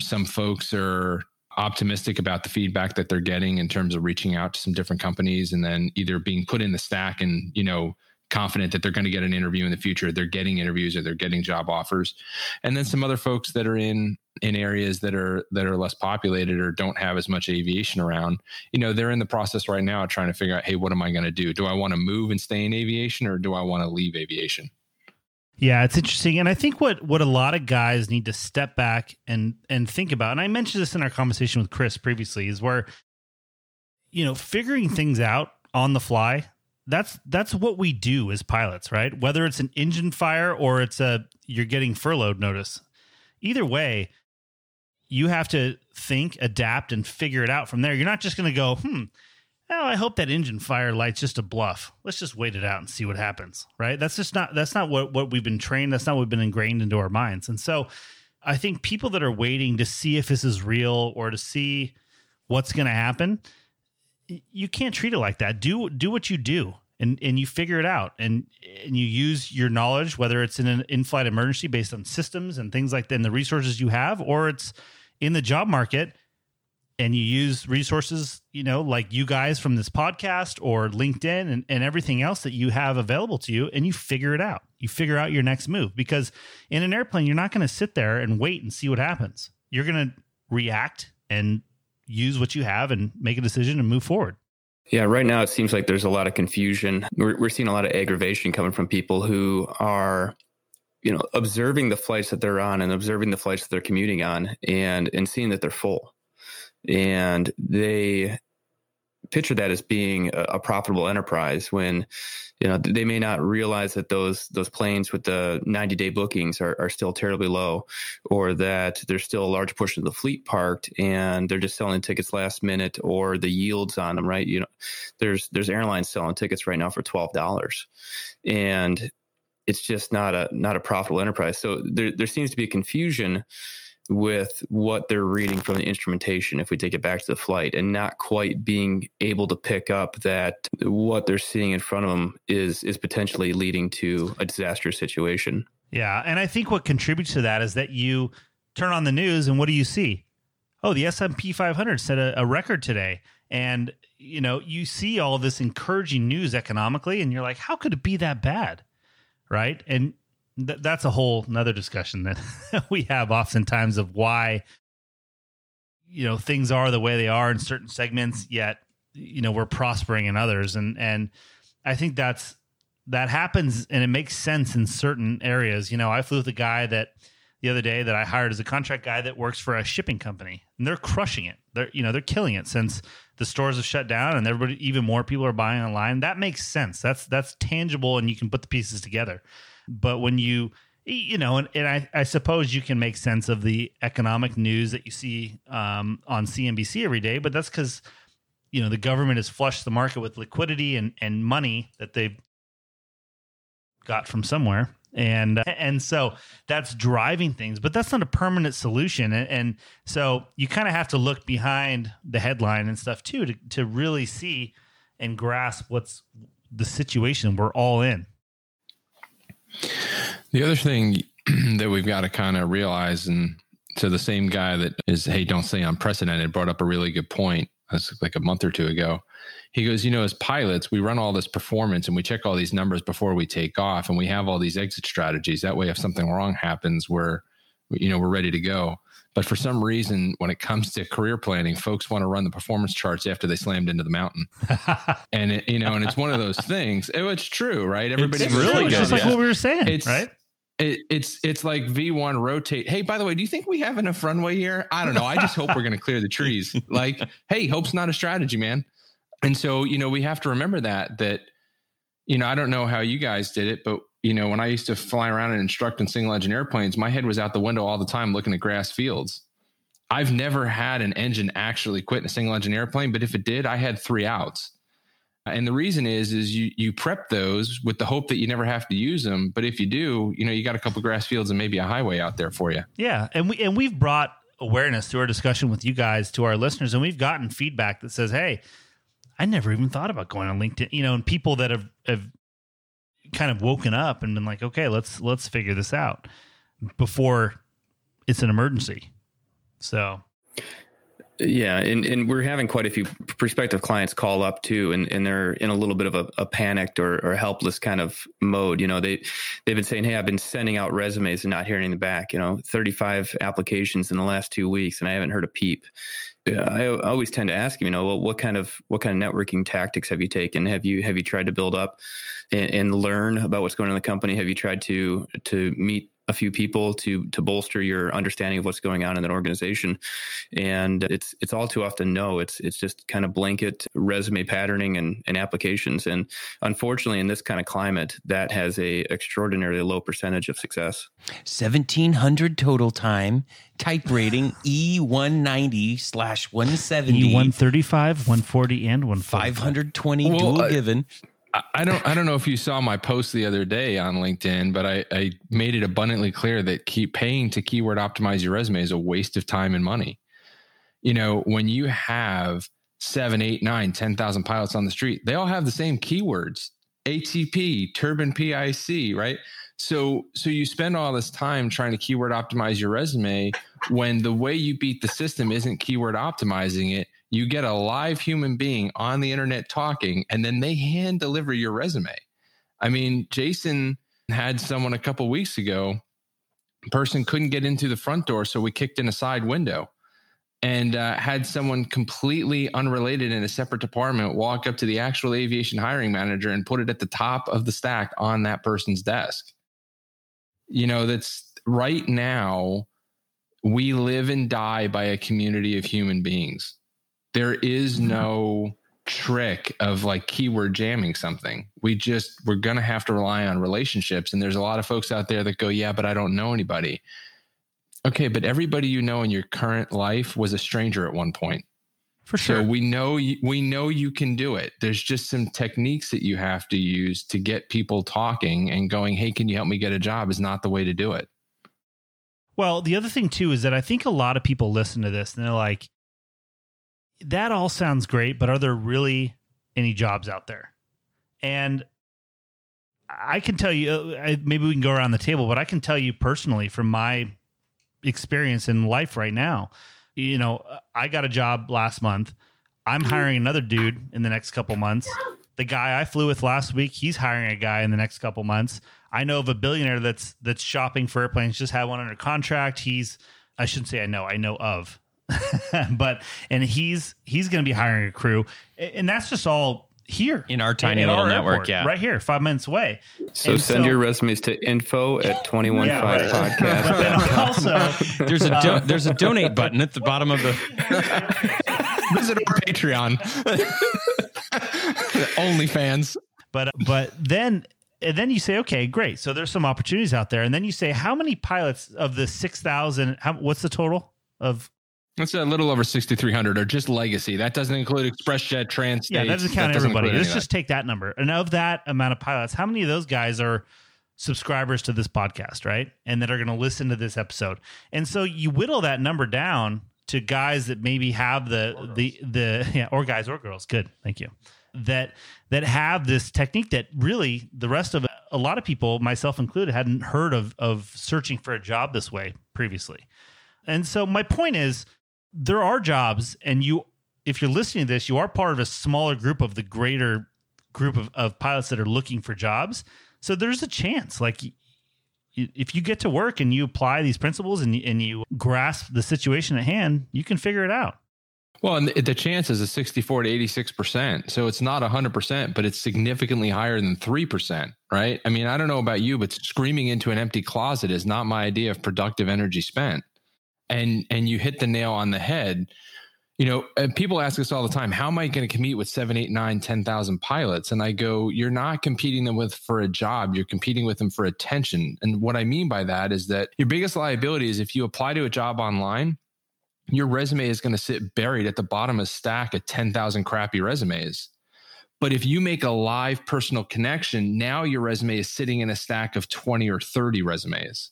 some folks are optimistic about the feedback that they're getting in terms of reaching out to some different companies and then either being put in the stack and you know confident that they're going to get an interview in the future. They're getting interviews or they're getting job offers. And then some other folks that are in in areas that are that are less populated or don't have as much aviation around you know they're in the process right now trying to figure out hey what am i going to do? Do i want to move and stay in aviation or do i want to leave aviation? Yeah, it's interesting, and I think what what a lot of guys need to step back and and think about, and I mentioned this in our conversation with Chris previously, is where you know figuring things out on the fly. That's that's what we do as pilots, right? Whether it's an engine fire or it's a you're getting furloughed notice, either way, you have to think, adapt, and figure it out from there. You're not just going to go, hmm, oh, I hope that engine fire light's just a bluff. Let's just wait it out and see what happens. Right? That's just not that's not what what we've been trained. That's not what we've been ingrained into our minds. And so, I think people that are waiting to see if this is real or to see what's going to happen, you can't treat it like that. Do do what you do. And, and you figure it out and and you use your knowledge whether it's in an in-flight emergency based on systems and things like that and the resources you have or it's in the job market and you use resources, you know, like you guys from this podcast or LinkedIn and, and everything else that you have available to you, and you figure it out. You figure out your next move because in an airplane, you're not going to sit there and wait and see what happens. You're going to react and use what you have and make a decision and move forward. Yeah, right now it seems like there's a lot of confusion. We're, we're seeing a lot of aggravation coming from people who are, you know, observing the flights that they're on and observing the flights that they're commuting on and and seeing that they're full. And they picture that as being a, a profitable enterprise when you know they may not realize that those those planes with the 90 day bookings are, are still terribly low or that there's still a large portion of the fleet parked and they're just selling tickets last minute or the yields on them right? You know there's there's airlines selling tickets right now for $12 and it's just not a not a profitable enterprise. So there there seems to be a confusion with what they're reading from the instrumentation if we take it back to the flight and not quite being able to pick up that what they're seeing in front of them is is potentially leading to a disastrous situation Yeah, and I think what contributes to that is that you turn on the news and what do you see? Oh, the S&P 500 set a, a record today. And you know, you see all this encouraging news economically and you're like, how could it be that bad? Right? And th- that's a whole another discussion that we have oftentimes of why you know things are the way they are in certain segments yet you know we're prospering in others. And and i think that's that happens and it makes sense in certain areas. You know i flew with a guy that the other day that i hired as a contract guy that works for a shipping company and they're crushing it. They're you know they're killing it since the stores have shut down and everybody even more people are buying online. That makes sense. That's that's tangible and you can put the pieces together but when you you know and, and I, I suppose you can make sense of the economic news that you see um, on cnbc every day but that's because you know the government has flushed the market with liquidity and, and money that they've got from somewhere. And and so that's driving things but that's not a permanent solution. And, and so you kind of have to look behind the headline and stuff too to, to really see and grasp what's the situation we're all in The other thing that we've got to kind of realize, and to the same guy that is, hey, don't say unprecedented, brought up a really good point. That's like a month or two ago. He goes, you know, as pilots, we run all this performance and we check all these numbers before we take off, and we have all these exit strategies. That way, if something wrong happens, we're, you know, we're ready to go. But for some reason, when it comes to career planning, folks want to run the performance charts after they slammed into the mountain, and it, you know, and it's one of those things. Oh, it's true, right? Everybody it's really just like what we were saying It's- right it, it's it's like V1 rotate. Hey, by the way, do you think we have enough runway here? I don't know. I just hope we're going to clear the trees. Like, hey, hope's not a strategy, man. And so, you know, we have to remember that that you know, I don't know how you guys did it, but you know, when I used to fly around and instruct in single engine airplanes, my head was out the window all the time looking at grass fields. I've never had an engine actually quit in a single engine airplane, but if it did, I had three outs. And the reason is, is you you prep those with the hope that you never have to use them. But if you do, you know, you got a couple grass fields and maybe a highway out there for you. Yeah, and we and we've brought awareness through our discussion with you guys to our listeners, and we've gotten feedback that says, "Hey, I never even thought about going on LinkedIn." You know, and people that have have kind of woken up and been like, "Okay, let's let's figure this out before it's an emergency." So Yeah, and, and we're having quite a few prospective clients call up too, and, and they're in a little bit of a, a panicked or, or helpless kind of mode. You know, they they've been saying, "Hey, I've been sending out resumes and not hearing anything back." You know, thirty five applications in the last two weeks, and I haven't heard a peep. Yeah, I always tend to ask you know, well, what kind of what kind of networking tactics have you taken? Have you have you tried to build up and, and learn about what's going on in the company? Have you tried to to meet a few people to to bolster your understanding of what's going on in an organization. And it's it's all too often no. It's it's just kind of blanket resume patterning and, and applications. And unfortunately in this kind of climate that has a extraordinarily low percentage of success. 1700 total time. Type rating e190 slash 170 E one thirty five, one forty, and one 520 Well, dual uh, given I- don't I don't know if you saw my post the other day on LinkedIn, but I, I made it abundantly clear that keep paying to keyword optimize your resume is a waste of time and money. You know, when you have seven, eight, nine, ten thousand pilots on the street, they all have the same keywords. ATP, turbine PIC, right? So so you spend all this time trying to keyword optimize your resume when the way you beat the system isn't keyword optimizing it you get a live human being on the internet talking and then they hand deliver your resume. I mean jason had someone a couple weeks ago person couldn't get into the front door so we kicked in a side window and uh, had someone completely unrelated in a separate department walk up to the actual aviation hiring manager and put it at the top of the stack on that person's desk. You know that's right now we live and die by a community of human beings there is mm-hmm. no trick of like keyword jamming something. We just we're going to have to rely on relationships and there's a lot of folks out there that go, "Yeah, but I don't know anybody." Okay, but everybody you know in your current life was a stranger at one point. For So sure. we know you, we know you can do it. There's just some techniques that you have to use to get people talking and going, "Hey, can you help me get a job?" is not the way to do it. Well, the other thing too is that I think a lot of people listen to this and they're like, that all sounds great, but are there really any jobs out there? And I can tell you, uh, maybe we can go around the table, but I can tell you personally from my experience in life right now, you know, I got a job last month. I'm hiring another dude in the next couple months. The guy I flew with last week, he's hiring a guy in the next couple months. I know of a billionaire that's that's shopping for airplanes, just had one under contract. He's I shouldn't say I know, I know of. but and he's he's going to be hiring a crew and that's just all here In our tiny at little our network, airport, yeah. right here 5 minutes away so And send so- your resumes to info at 215 Yeah, right. podcast but also there's a do- uh, there's a donate button at the bottom of the Visit our Patreon. OnlyFans. but but then and then you say okay great so there's some opportunities out there and then you say how many pilots of the 6000 what's the total of That's a little over 6,300 or just legacy. That doesn't include ExpressJet, Trans. yeah that doesn't count everybody. let's just take that number. And of that amount of pilots how many of those guys are subscribers to this podcast right? And that are going to listen to this episode. And so you whittle that number down to guys that maybe have the the the yeah or guys or girls. Good thank you. That that have this technique that really the rest of a lot of people myself included hadn't heard of of searching for a job this way previously. And so my point is there are jobs and you if you're listening to this you are part of a smaller group of the greater group of, of pilots that are looking for jobs so there's a chance like if you get to work and you apply these principles and you, and you grasp the situation at hand you can figure it out Well, and the, chances is 64 to 86%. So it's not 100%, but it's significantly higher than 3%, right? I mean, I don't know about you, but screaming into an empty closet is not my idea of productive energy spent. And and you hit the nail on the head. You know, people ask us all the time, how am I going to compete with seven, eight, nine, 10,000 pilots? And I go, you're not competing them with for a job. You're competing with them for attention. And what I mean by that is that your biggest liability is if you apply to a job online, your resume is going to sit buried at the bottom of a stack of 10,000 crappy resumes. But if you make a live personal connection, now your resume is sitting in a stack of 20 or 30 resumes.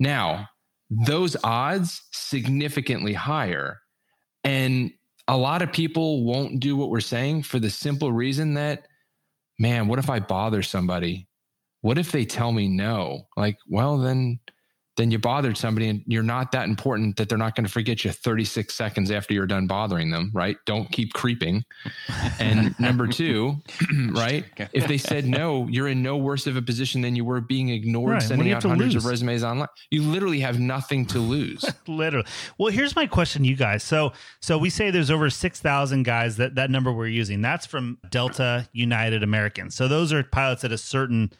Now, those odds significantly higher. And a lot of people won't do what we're saying for the simple reason that, man, what if I bother somebody? What if they tell me no? Like, well, then then you bothered somebody and you're not that important that they're not going to forget you 36 seconds after you're done bothering them, right? Don't keep creeping. And number two, right? If they said no, you're in no worse of a position than you were being ignored, Right. Sending out hundreds lose? of resumes online. You literally have nothing to lose. Literally. Well, here's my question, to you guys. So, so we say there's over six thousand guys. That that number we're using. That's from Delta, United, American. So those are pilots at a certain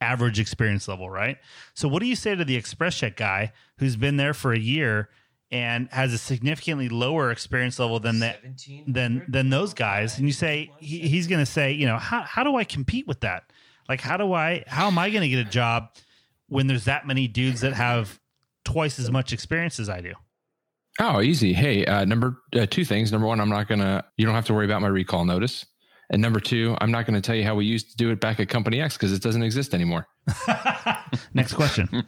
average experience level, right? So, what do you say to the ExpressJet guy who's been there for a year and has a significantly lower experience level than that than than those guys? And you say he, he's going to say, you know, how how do I compete with that? Like, how do I how am I going to get a job when there's that many dudes that have twice as much experience as I do? Oh, easy. Hey, uh, number uh, two things. Number one, I'm not gonna. You don't have to worry about my recall notice. And number two, I'm not going to tell you how we used to do it back at Company X because it doesn't exist anymore. Next question.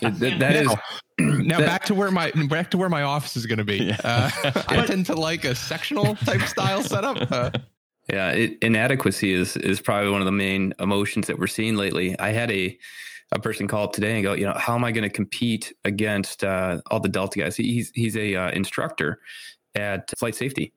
That- that is now that- back to where my back to where my office is going to be. Uh, I tend to like a sectional type style setup. Uh, Yeah, it, inadequacy is is probably one of the main emotions that we're seeing lately. I had a a person call up today and go, you know, how am I going to compete against uh, all the Delta guys? He's he's a uh, instructor at flight safety,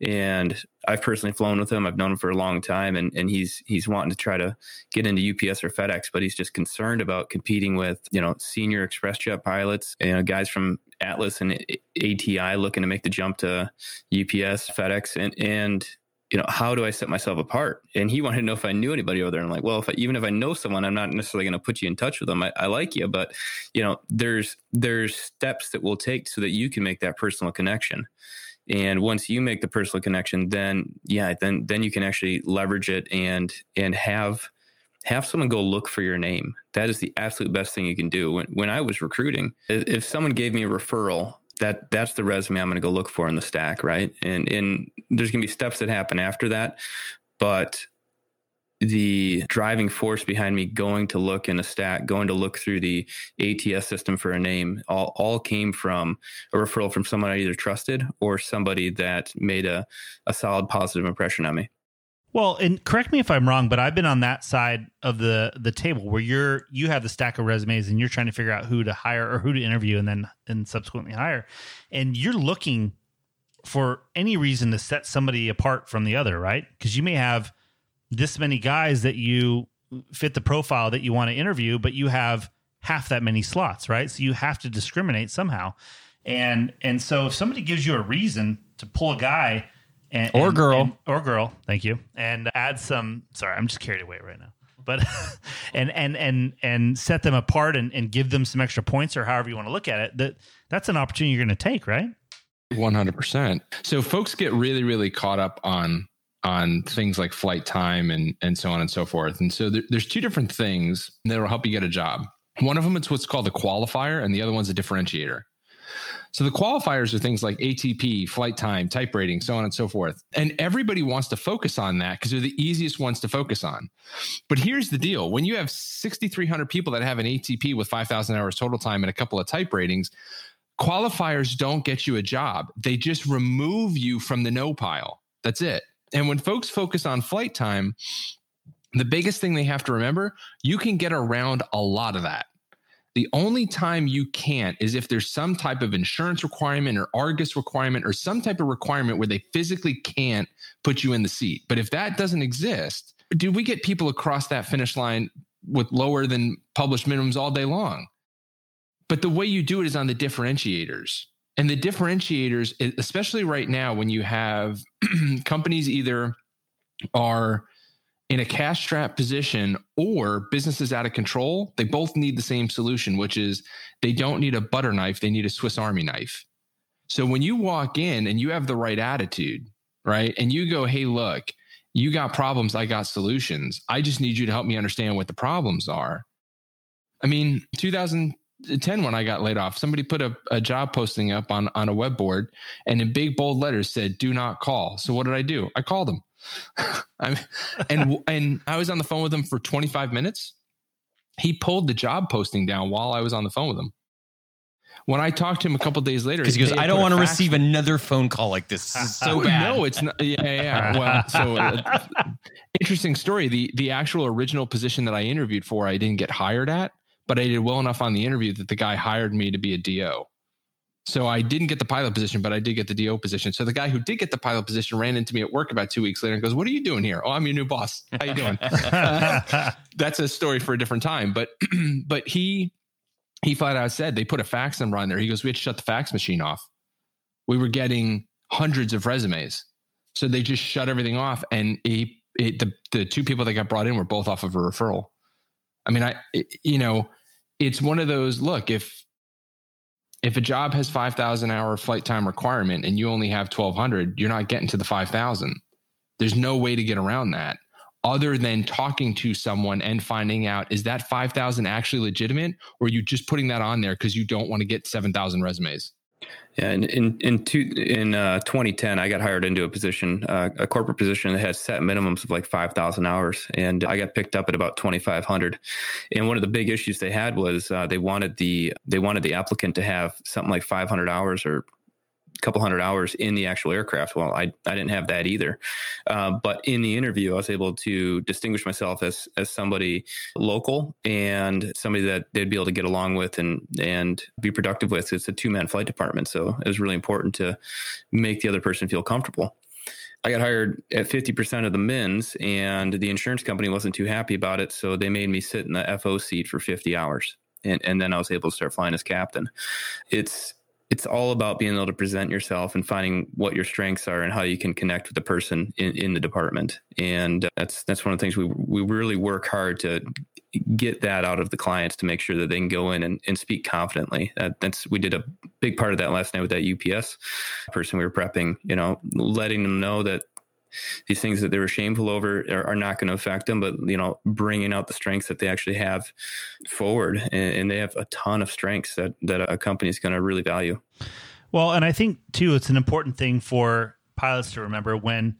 and I've personally flown with him. I've known him for a long time, and and he's he's wanting to try to get into UPS or FedEx, but he's just concerned about competing with you know senior ExpressJet pilots, you know, guys from Atlas and ATI looking to make the jump to UPS, FedEx, and and you know, how do I set myself apart? And he wanted to know if I knew anybody over there. I'm like, well, if I, even if I know someone, I'm not necessarily going to put you in touch with them. I, I like you, but you know, there's there's steps that we'll take so that you can make that personal connection. And once you make the personal connection, then yeah, then then you can actually leverage it and and have have someone go look for your name. That is the absolute best thing you can do. When when I was recruiting, if someone gave me a referral, that that's the resume I'm going to go look for in the stack, right? And and there's going to be steps that happen after that, but the driving force behind me going to look in a stack, going to look through the ATS system for a name, all, all came from a referral from someone I either trusted or somebody that made a, a solid positive impression on me. Well, and correct me if I'm wrong, but I've been on that side of the the table where you're you have the stack of resumes and you're trying to figure out who to hire or who to interview and then and subsequently hire, and you're looking for any reason to set somebody apart from the other, right? Because you may have this many guys that you fit the profile that you want to interview, but you have half that many slots, right? So you have to discriminate somehow. And and so if somebody gives you a reason to pull a guy and, Or and- girl. and- or girl, thank you, and add some. Sorry, I'm just carried away right now. But and and and and set them apart and, and give them some extra points or however you want to look at it. That that's an opportunity you're going to take, right? 100%. So folks get really really caught up on on things like flight time and and so on and so forth. And so there, there's two different things that will help you get a job. One of them is what's called a qualifier and the other one's a differentiator. So the qualifiers are things like ATP, flight time, type rating, so on and so forth. And everybody wants to focus on that because they're the easiest ones to focus on. But here's the deal. When you have 6,300 people that have an ATP with 5,000 hours total time and a couple of type ratings, qualifiers don't get you a job. They just remove you from the no pile. That's it. And when folks focus on flight time, the biggest thing they have to remember, you can get around a lot of that. The only time you can't is if there's some type of insurance requirement or Argus requirement or some type of requirement where they physically can't put you in the seat. But if that doesn't exist, do we get people across that finish line with lower than published minimums all day long? But the way you do it is on the differentiators. And the differentiators, especially right now, when you have companies either are in a cash strap position or businesses out of control, they both need the same solution, which is they don't need a butter knife, they need a Swiss Army knife. So when you walk in and you have the right attitude, right, and you go, hey, look, you got problems, I got solutions. I just need you to help me understand what the problems are. I mean, 2010, when I got laid off, somebody put a, a job posting up on, on a web board and in big bold letters said, do not call. So what did I do? I called them. I and and I was on the phone with him for 25 minutes. He pulled the job posting down while I was on the phone with him. When I talked to him a couple days later, Because he goes, I don't want to receive another phone call like this. This so bad. No, it's not. Yeah, yeah. yeah. Well, so uh, interesting story. The the actual original position that I interviewed for, I didn't get hired at, but I did well enough on the interview that the guy hired me to be a DO. So I didn't get the pilot position, but I did get the DO position. So the guy who did get the pilot position ran into me at work about two weeks later and goes, "What are you doing here? Oh, I'm your new boss. How you doing?" That's a story for a different time. But but he he flat out said they put a fax number on there. He goes, "We had to shut the fax machine off. We were getting hundreds of resumes, so they just shut everything off." And he it, the the two people that got brought in were both off of a referral. I mean, I you know, it's one of those. Look, if if a job has 5000 hour flight time requirement and you only have 1200 you're not getting to the 5000 there's no way to get around that other than talking to someone and finding out is that 5000 actually legitimate or are you just putting that on there because you don't want to get 7000 resumes Yeah, in in in, two, in uh, 2010, I got hired into a position, uh, a corporate position that had set minimums of like 5,000 hours, and I got picked up at about 2,500. And one of the big issues they had was uh, they wanted the they wanted the applicant to have something like 500 hours or couple hundred hours in the actual aircraft. Well, I, I didn't have that either. Uh, but in the interview, I was able to distinguish myself as as somebody local and somebody that they'd be able to get along with and and be productive with. It's a two man flight department, so it was really important to make the other person feel comfortable. I got hired at 50% of the mins, and the insurance company wasn't too happy about it. So they made me sit in the FO seat for 50 hours. And, and then I was able to start flying as captain. It's it's all about being able to present yourself and finding what your strengths are and how you can connect with the person in, in the department. And uh, that's that's one of the things we we really work hard to get that out of the clients to make sure that they can go in and, and speak confidently. That, that's we did a big part of that last night with that UPS person we were prepping. You know, letting them know that these things that they were shameful over are, are not going to affect them, but you know, bringing out the strengths that they actually have forward, and, and they have a ton of strengths that that a company is going to really value. Well, and I think too, it's an important thing for pilots to remember when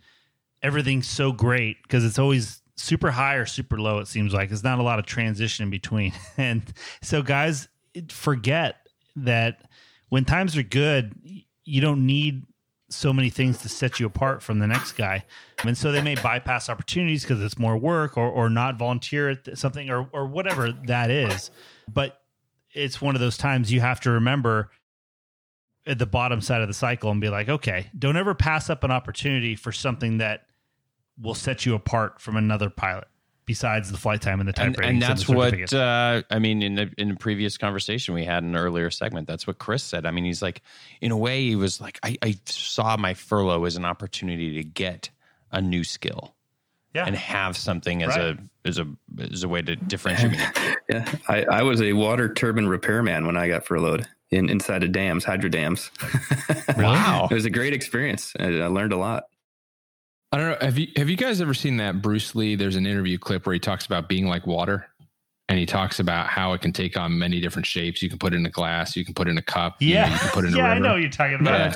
everything's so great because it's always super high or super low. It seems like it's not a lot of transition in between, and so guys forget that when times are good, you don't need so many things to set you apart from the next guy. And so they may bypass opportunities because it's more work or, or not volunteer at something or, or whatever that is. But it's one of those times you have to remember at the bottom side of the cycle and be like, okay, don't ever pass up an opportunity for something that will set you apart from another pilot besides the flight time and the time and, ratings and that's the what certificates. uh, I mean in a, in a previous conversation we had in an earlier segment. That's what Chris said. I mean, he's like, in a way, he was like, I, I saw my furlough as an opportunity to get a new skill yeah. and have something as Right. a as a as a way to differentiate. me. Yeah, I, I was a water turbine repairman when I got furloughed in inside of dams, hydro dams. Wow. it was a great experience. I, I learned a lot. I don't know have you have you guys ever seen that bruce lee there's an interview clip where he talks about being like water and he talks about how it can take on many different shapes you can put it in a glass you can put it in a cup you know, yeah, you can put it in yeah, I know what you're talking about. Yeah.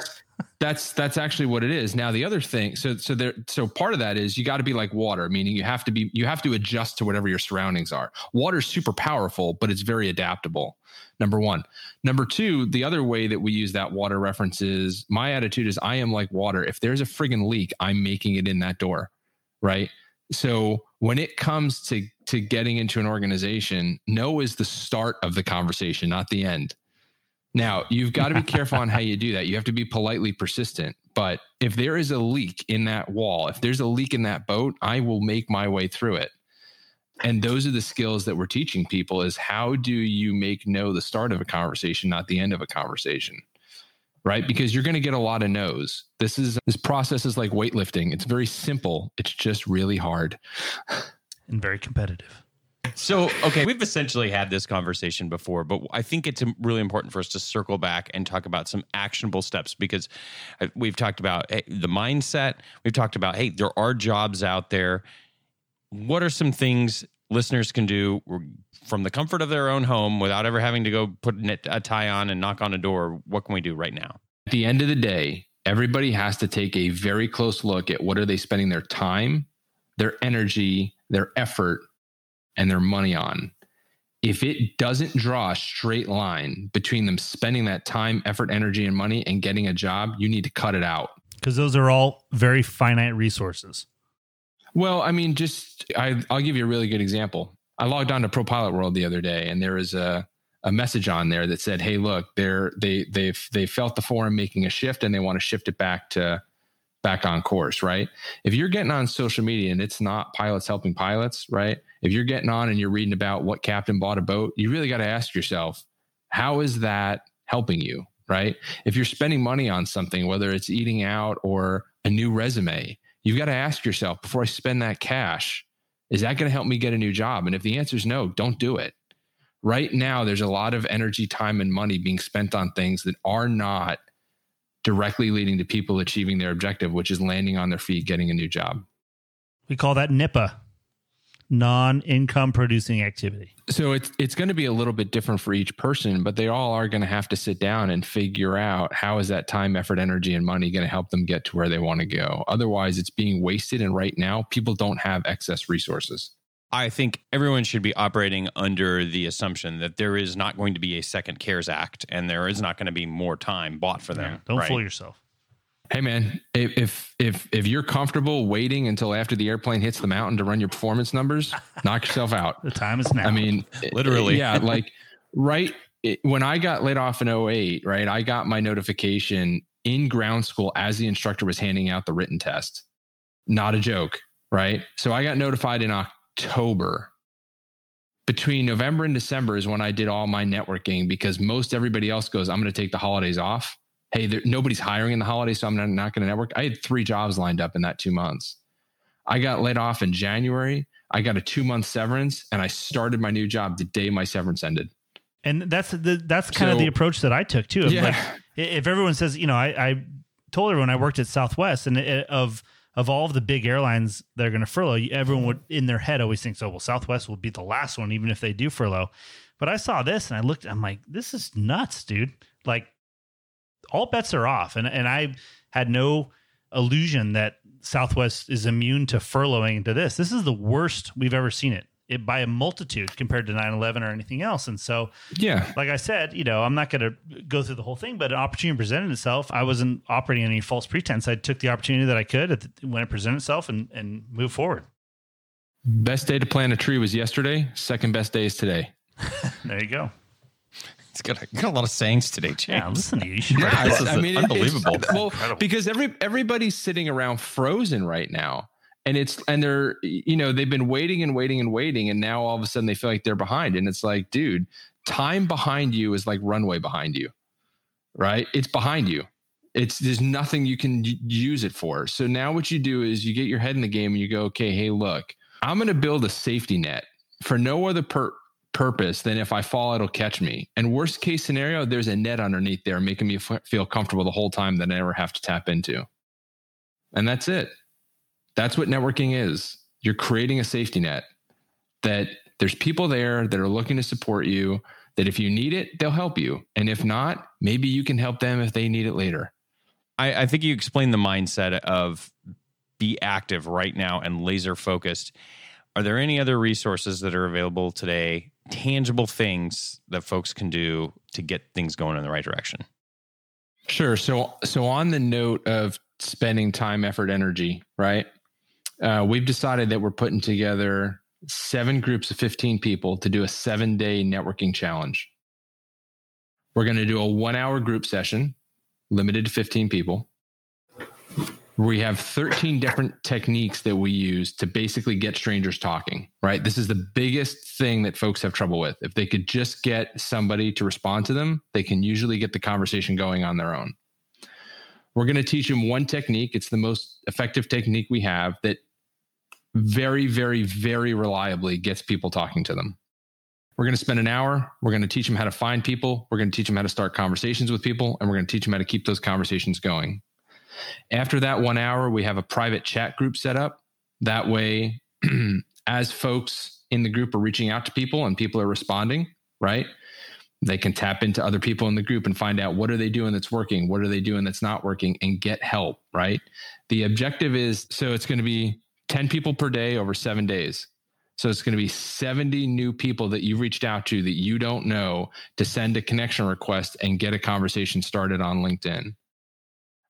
That's that's actually what it is. Now the other thing, so so there so part of that is you got to be like water, meaning you have to be you have to adjust to whatever your surroundings are. Water's super powerful, but it's very adaptable. Number one. Number two, the other way that we use that water reference is my attitude is I am like water. If there's a friggin' leak, I'm making it in that door. Right. So when it comes to to getting into an organization, no is the start of the conversation, not the end. Now, you've got to be careful on how you do that. You have to be politely persistent. But if there is a leak in that wall, if there's a leak in that boat, I will make my way through it. And those are the skills that we're teaching people is how do you make no the start of a conversation, not the end of a conversation? Right? Because you're going to get a lot of no's. This is this process is like weightlifting. It's very simple. It's just really hard. and very competitive. So, okay, we've essentially had this conversation before, but I think it's really important for us to circle back and talk about some actionable steps because uh, we've talked about hey, the mindset. We've talked about, hey, there are jobs out there. What are some things listeners can do from the comfort of their own home without ever having to go put a tie on and knock on a door? What can we do right now? At the end of the day, everybody has to take a very close look at what are they spending their time, their energy, their effort, and their money on. If it doesn't draw a straight line between them spending that time, effort, energy, and money and getting a job, you need to cut it out. Because those are all very finite resources. Well, I mean, just I, I'll give you a really good example. I logged on to ProPilot World the other day, and there was a a message on there that said, "Hey, look, they're they they've they felt the forum making a shift, and they want to shift it back to back on course." Right? If you're getting on social media and it's not pilots helping pilots, right? If you're getting on and you're reading about what captain bought a boat, you really got to ask yourself, how is that helping you? Right? If you're spending money on something, whether it's eating out or a new resume, you've got to ask yourself before I spend that cash, is that going to help me get a new job? And if the answer is no, don't do it. Right now there's a lot of energy time and money being spent on things that are not directly leading to people achieving their objective which is landing on their feet getting a new job. We call that NIPA, non income producing activity. so it's it's going to be a little bit different for each person but they all are going to have to sit down and figure out how is that time effort energy and money going to help them get to where they want to go otherwise it's being wasted and right now people don't have excess resources I think everyone should be operating under the assumption that there is not going to be a second CARES Act and there is not going to be more time bought for them. Don't right? fool yourself. Hey man, if, if if you're comfortable waiting until after the airplane hits the mountain to run your performance numbers, knock yourself out. The time is now. I mean, Literally. yeah. Like right when I got laid off in 08, right, I got my notification in ground school as the instructor was handing out the written test. Not a joke, right? So I got notified in October. Between November and December is when I did all my networking because most everybody else goes, I'm going to take the holidays off. Hey, there, nobody's hiring in the holidays, so I'm not, not going to network. I had three jobs lined up in that two months. I got laid off in January. I got a two month severance and I started my new job the day my severance ended. and that's the that's kind of the approach that I took too. Yeah. Like, if everyone says, you know, I, I told everyone I worked at Southwest, and it, of of all of the big airlines that are going to furlough, everyone would in their head always thinks, oh well, Southwest will be the last one, even if they do furlough. But I saw this and I looked, I'm like, this is nuts, dude. Like, all bets are off, and and I had no illusion that Southwest is immune to furloughing to this. This is the worst we've ever seen it. It by a multitude compared to 9-11 or anything else. And so Yeah. like I said, you know, I'm not going to go through the whole thing, but an opportunity presented itself. I wasn't operating any false pretense. I took the opportunity that I could at the, when it presented itself and and move forward. Best day to plant a tree was yesterday. Second best day is today. There you go. It's got, a- got a lot of sayings today, James. Yeah, listen to you. Yeah, this is I mean, it- unbelievable. well, because every everybody's sitting around frozen right now, and it's and they're you know they've been waiting and waiting and waiting, and now all of a sudden they feel like they're behind, and it's like, dude, time behind you is like runway behind you, right? It's behind you. It's there's nothing you can use it for. So now what you do is you get your head in the game and you go, okay, hey, look, I'm going to build a safety net for no other per- purpose than if I fall, it'll catch me. And worst case scenario, there's a net underneath there making me f- feel comfortable the whole time that I never have to tap into. And that's it. That's what networking is. You're creating a safety net that there's people there that are looking to support you, that if you need it, they'll help you. And if not, maybe you can help them if they need it later. I, I think you explained the mindset of be active right now and laser focused. Are there any other resources that are available today, tangible things that folks can do to get things going in the right direction? Sure. So, so on the note of spending time, effort, energy, right? Uh, we've decided that we're putting together seven groups of 15 people to do a seven day networking challenge. We're going to do a one hour group session, limited to 15 people. We have 13 different techniques that we use to basically get strangers talking, right? This is the biggest thing that folks have trouble with. If they could just get somebody to respond to them, they can usually get the conversation going on their own. We're going to teach them one technique. It's the most effective technique we have that very, very, very reliably gets people talking to them. We're going to spend an hour. We're going to teach them how to find people. We're going to teach them how to start conversations with people. And we're going to teach them how to keep those conversations going. After that one hour, we have a private chat group set up. That way, as folks in the group are reaching out to people and people are responding, right? They can tap into other people in the group and find out what are they doing that's working, what are they doing that's not working, and get help, right? The objective is so it's going to be 10 people per day over seven days. So it's going to be 70 new people that you've reached out to that you don't know to send a connection request and get a conversation started on LinkedIn.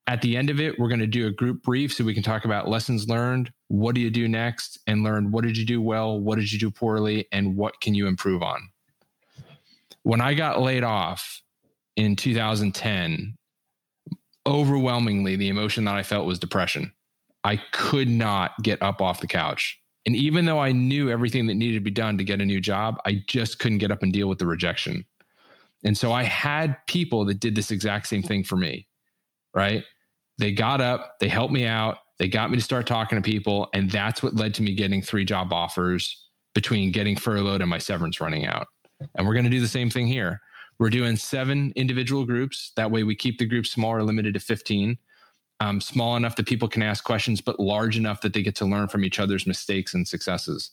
At the end of it, we're going to do a group brief so we can talk about lessons learned. What do you do next? And learn what did you do well? What did you do poorly? And what can you improve on? When I got laid off in 2010, overwhelmingly, the emotion that I felt was depression. I could not get up off the couch. And even though I knew everything that needed to be done to get a new job, I just couldn't get up and deal with the rejection. And so I had people that did this exact same thing for me, right? They got up, they helped me out, they got me to start talking to people. And that's what led to me getting three job offers between getting furloughed and my severance running out. And we're going to do the same thing here. We're doing seven individual groups. That way we keep the group smaller, limited to 15 um, small enough that people can ask questions, but large enough that they get to learn from each other's mistakes and successes.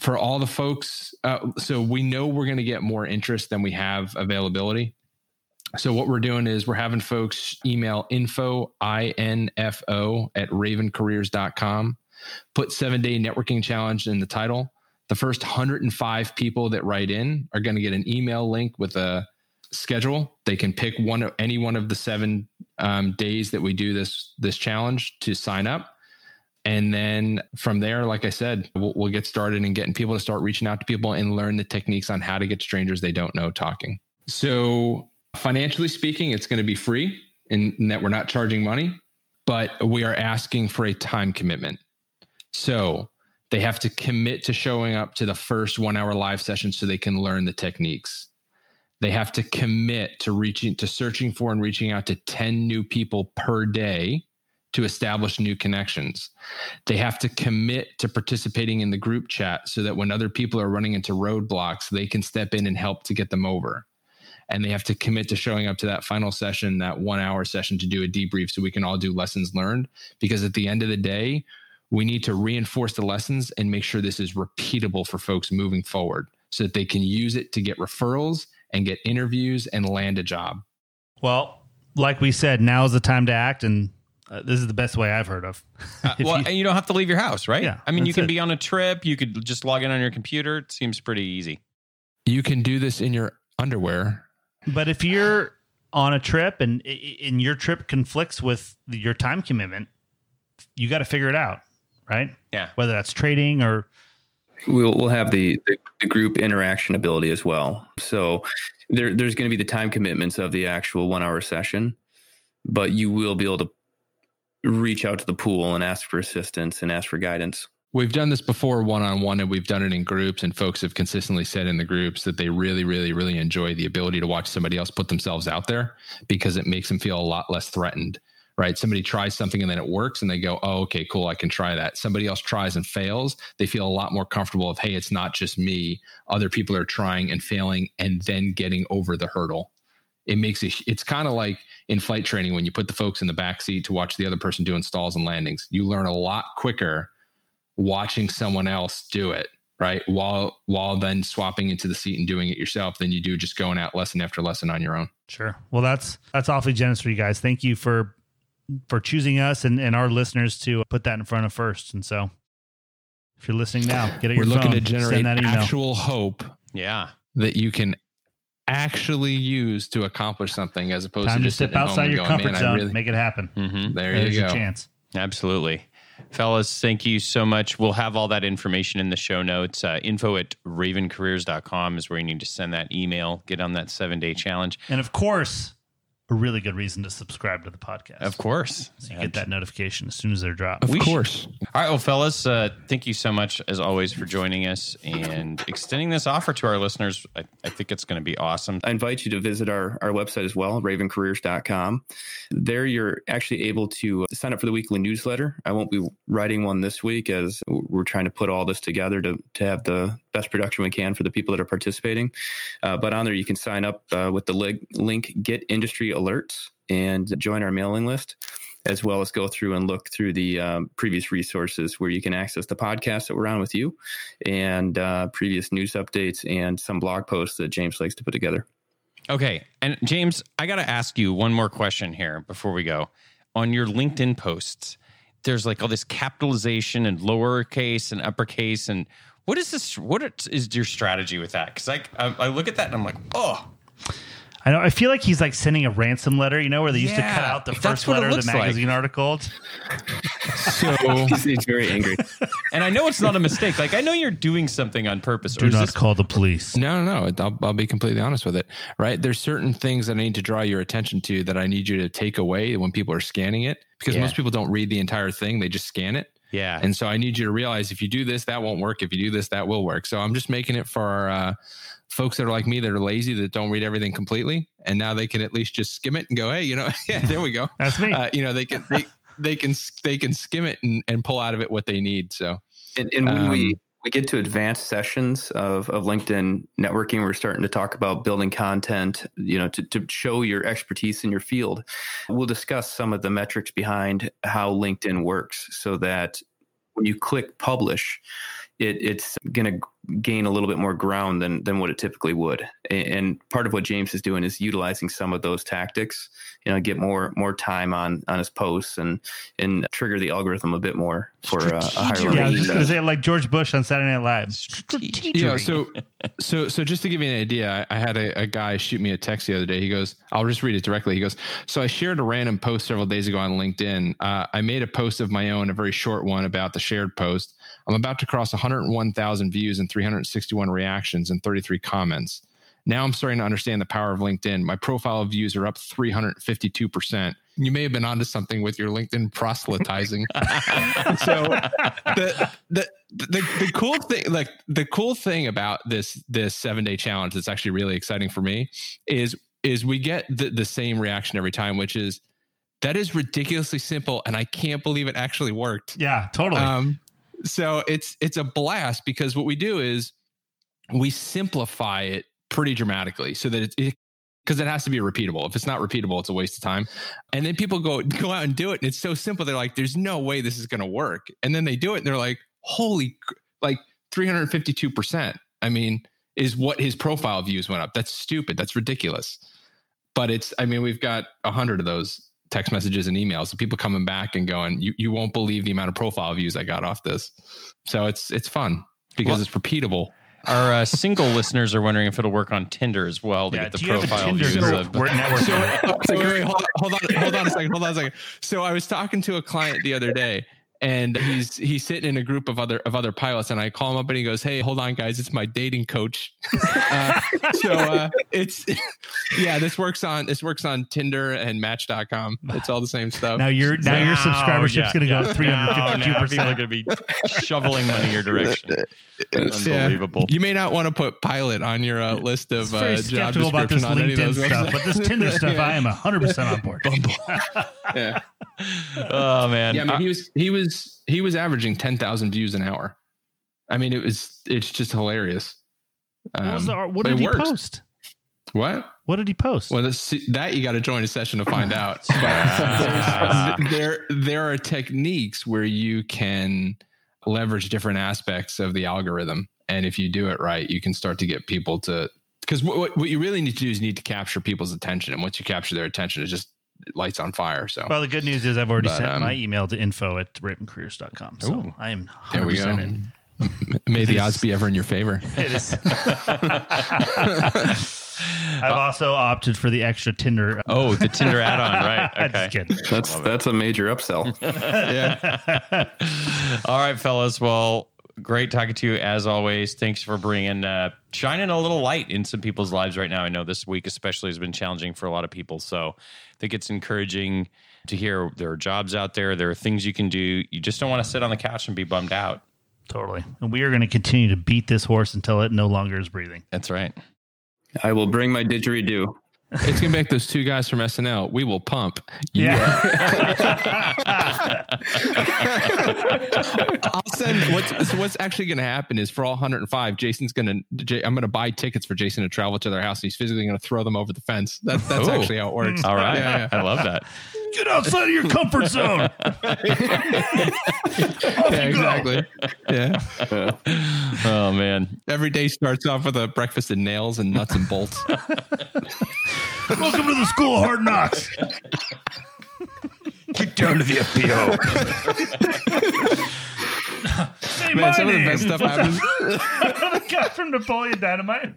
For all the folks, uh, so we know we're going to get more interest than we have availability. So what we're doing is we're having folks email info, I-N-F-O at ravencareers.com, put seven day networking challenge in the title. The first 105 people that write in are going to get an email link with a schedule. They can pick one of any one of the seven um, days that we do this this challenge to sign up, and then from there, like I said, we'll, we'll get started and getting people to start reaching out to people and learn the techniques on how to get strangers they don't know talking. So financially speaking, it's going to be free in, in that we're not charging money, but we are asking for a time commitment. So they have to commit to showing up to the first one hour live session so they can learn the techniques they have to commit to reaching to searching for and reaching out to 10 new people per day to establish new connections. They have to commit to participating in the group chat so that when other people are running into roadblocks, they can step in and help to get them over. And they have to commit to showing up to that final session, that one hour session to do a debrief so we can all do lessons learned. Because at the end of the day, we need to reinforce the lessons and make sure this is repeatable for folks moving forward so that they can use it to get referrals and get interviews and land a job. Well, like we said, now is the time to act, and uh, this is the best way I've heard of. uh, well, you, and you don't have to leave your house, right? Yeah, I mean, you can it. be on a trip. You could just log in on your computer. It seems pretty easy. You can do this in your underwear. But if you're on a trip and and your trip conflicts with your time commitment, you got to figure it out, right? Yeah. Whether that's trading or We'll we'll have the, the, the group interaction ability as well. So there there's going to be the time commitments of the actual one hour session, but you will be able to reach out to the pool and ask for assistance and ask for guidance. We've done this before one on one and we've done it in groups and folks have consistently said in the groups that they really really really enjoy the ability to watch somebody else put themselves out there because it makes them feel a lot less threatened right? Somebody tries something and then it works and they go, oh, okay, cool, I can try that. Somebody else tries and fails. They feel a lot more comfortable of, hey, it's not just me. Other people are trying and failing and then getting over the hurdle. It makes it, it's kind of like in flight training when you put the folks in the back seat to watch the other person doing stalls and landings. You learn a lot quicker watching someone else do it right while while then swapping into the seat and doing it yourself than you do just going out lesson after lesson on your own sure well that's that's awfully generous for you guys thank you for for choosing us and, and our listeners to put that in front of first. And so if you're listening now, get it. We're looking phone, to generate that email. actual hope. Yeah. That you can actually use to accomplish something as opposed Time to to just step outside your going, comfort zone, really, make it happen. Mm-hmm. there There's you go. your chance. Absolutely. Fellas, thank you so much. We'll have all that information in the show notes. Uh, info at ravencareers.com is where you need to send that email, get on that seven day challenge. And of course, a really good reason to subscribe to the podcast. Of course. So you get that notification as soon as they're dropped. Of We course. All right, well, fellas, uh, thank you so much as always for joining us and extending this offer to our listeners. I, I think it's going to be awesome. I invite you to visit our, our website as well, ravencareers.com. There, you're actually able to sign up for the weekly newsletter. I won't be writing one this week as we're trying to put all this together to, to have the best production we can for the people that are participating. Uh, but on there, you can sign up uh, with the link, link Get Industry Alerts and join our mailing list. as well as go through and look through the um, previous resources where you can access the podcast that we're on with you and uh, previous news updates and some blog posts that James likes to put together. Okay. And James, I got to ask you one more question here before we go. On your LinkedIn posts, there's like all this capitalization and lowercase and uppercase. And what is this? What is your strategy with that? Because I, I, I look at that and I'm like, oh, I know. I feel like he's like sending a ransom letter, you know, where they used Yeah, to cut out the first letter of the looks like. magazine article. So He's, he's very angry. and I know it's not a mistake. Like I know you're doing something on purpose. Do is not this- call the police. No, no, no. I'll, I'll be completely honest with it. Right. There's certain things that I need to draw your attention to that I need you to take away when people are scanning it because Yeah. most people don't read the entire thing. They just scan it. Yeah. And so I need you to realize if you do this, that won't work. If you do this, that will work. So I'm just making it for uh, folks that are like me that are lazy that don't read everything completely. And now they can at least just skim it and go, hey, you know, yeah, there we go. That's me. Uh, you know, they can, they, they can, they can skim it and, and pull out of it what they need. So And, and when Um, we get to advanced sessions of, of LinkedIn networking, we're starting to talk about building content, you know, to, to show your expertise in your field. We'll discuss some of the metrics behind how LinkedIn works so that when you click publish, it, it's going to gain a little bit more ground than, than what it typically would. And part of what James is doing is utilizing some of those tactics, you know, get more more time on on his posts and and trigger the algorithm a bit more for uh, a higher level. Yeah, I was just gonna say like George Bush on Saturday Night Live. Yeah. So, so, so just to give you an idea, I I had a, a guy shoot me a text the other day. He goes, I'll just read it directly. He goes, so I shared a random post several days ago on LinkedIn. Uh, I made a post of my own, a very short one about the shared post. I'm about to cross 101,000 views and 361 reactions and 33 comments. Now I'm starting to understand the power of LinkedIn. My profile views are up 352%. You may have been onto something with your LinkedIn proselytizing. so the, the the the cool thing like the cool thing about this this 7-day challenge that's actually really exciting for me is is we get the, the same reaction every time which is that is ridiculously simple and I can't believe it actually worked. Yeah, totally. Um, so it's it's a blast because what we do is we simplify it pretty dramatically so that it, because it has to be repeatable. If it's not repeatable, it's a waste of time. And then people go go out and do it, and it's so simple. They're like, "There's no way this is going to work." And then they do it, and they're like, "Holy, like 352 percent." I mean, is what his profile views went up. That's stupid. That's ridiculous. But it's. I mean, we've got a hundred of those text messages and emails of people coming back and going, "You you won't believe the amount of profile views I got off this." So it's it's fun because Well- it's repeatable. Our uh, single listeners are wondering if it'll work on Tinder as well to yeah, get the do you have a profile Tinder views of. We're. So, so wait, wait, hold, on, hold on, hold on a second, hold on a second. So I was talking to a client the other day, and he's he's sitting in a group of other of other pilots, and I call him up and he goes, "Hey, hold on, guys, it's my dating coach." uh, so uh, it's yeah, this works on this works on Tinder and Match.com. It's all the same stuff. now your now your subscribership's yeah, gonna go yeah. three hundred Now- fifty two now People are percent. going to be shoveling money your direction. Yeah. Unbelievable. You may not want to put pilot on your uh, list of Very uh, job skeptical about this description on any of LinkedIn those stuff, but this Tinder stuff, I am hundred percent on board. yeah. Oh man. Yeah, I mean, he was he was he was averaging ten thousand views an hour. I mean, it was it's just hilarious. What, was Um, the, what did he works. post? What? What did he post? Well, this, that you got to join a session to find out. But there there are techniques where you can leverage different aspects of the algorithm, and if you do it right, you can start to get people to. Because what, what what you really need to do is you need to capture people's attention, and once you capture their attention, it just lights on fire. So Well, the good news is I've already But, sent um, my email to info at ravencareers.com. So Ooh. I am there 100% we go. in. May the odds be ever in your favor. It is. I've also opted for the extra Tinder. oh, the Tinder add-on, right? I'm Okay. Just kidding. That's that's a major upsell. yeah. All right, fellas. Well, great talking to you as always. Thanks for bringing uh, shining a little light in some people's lives right now. I know this week especially has been challenging for a lot of people, so I think it's encouraging to hear there are jobs out there. There are things you can do. You just don't want to sit on the couch and be bummed out. Totally. And we are going to continue to beat this horse until it no longer is breathing. That's right. I will bring my didgeridoo. It's gonna make those two guys from SNL. We will pump. Yeah. I'll send what's so what's actually going to happen is for all 105, Jason's going to I'm going to buy tickets for Jason to travel to their house. And he's physically going to throw them over the fence. That, that's Ooh. actually how it works. All right. Yeah, yeah. I love that. Get outside of your comfort zone. yeah, exactly. Yeah. Oh man. Every day starts off with a breakfast of nails and nuts and bolts. Welcome to the school of hard knocks. Get down to the FBO. Say Man, my some of the best stuff happens. the guy from Napoleon Dynamite.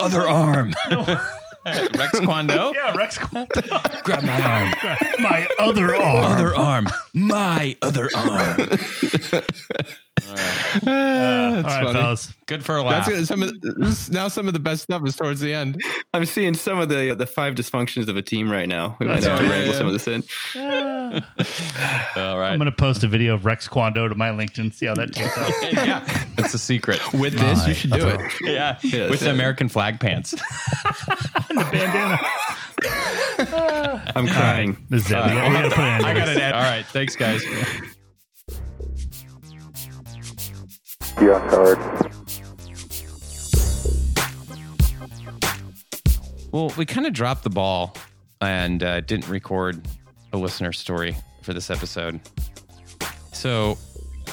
Other arm. Rex Kwon Do. Yeah, Rex Kwon Do. Grab my arm. My other arm. Other arm. My other arm. All right, funny. fellas. Good for a That's laugh. good. some of the, now some of the best stuff is towards the end. I'm seeing some of the the five dysfunctions of a team right now. We might have to wrangle Yeah, some of this in. All right. I'm going to post a video of Rex Kwon Do to my LinkedIn. See how that takes out. yeah, that's a secret. With this, you should do it. Yeah, Yeah, with so- the American flag pants. The bandana. I'm crying. This is it. We gotta- we got to put it in. I got it. Ed. All right, thanks, guys. Well, we kind of dropped the ball and uh, didn't record a listener story for this episode. So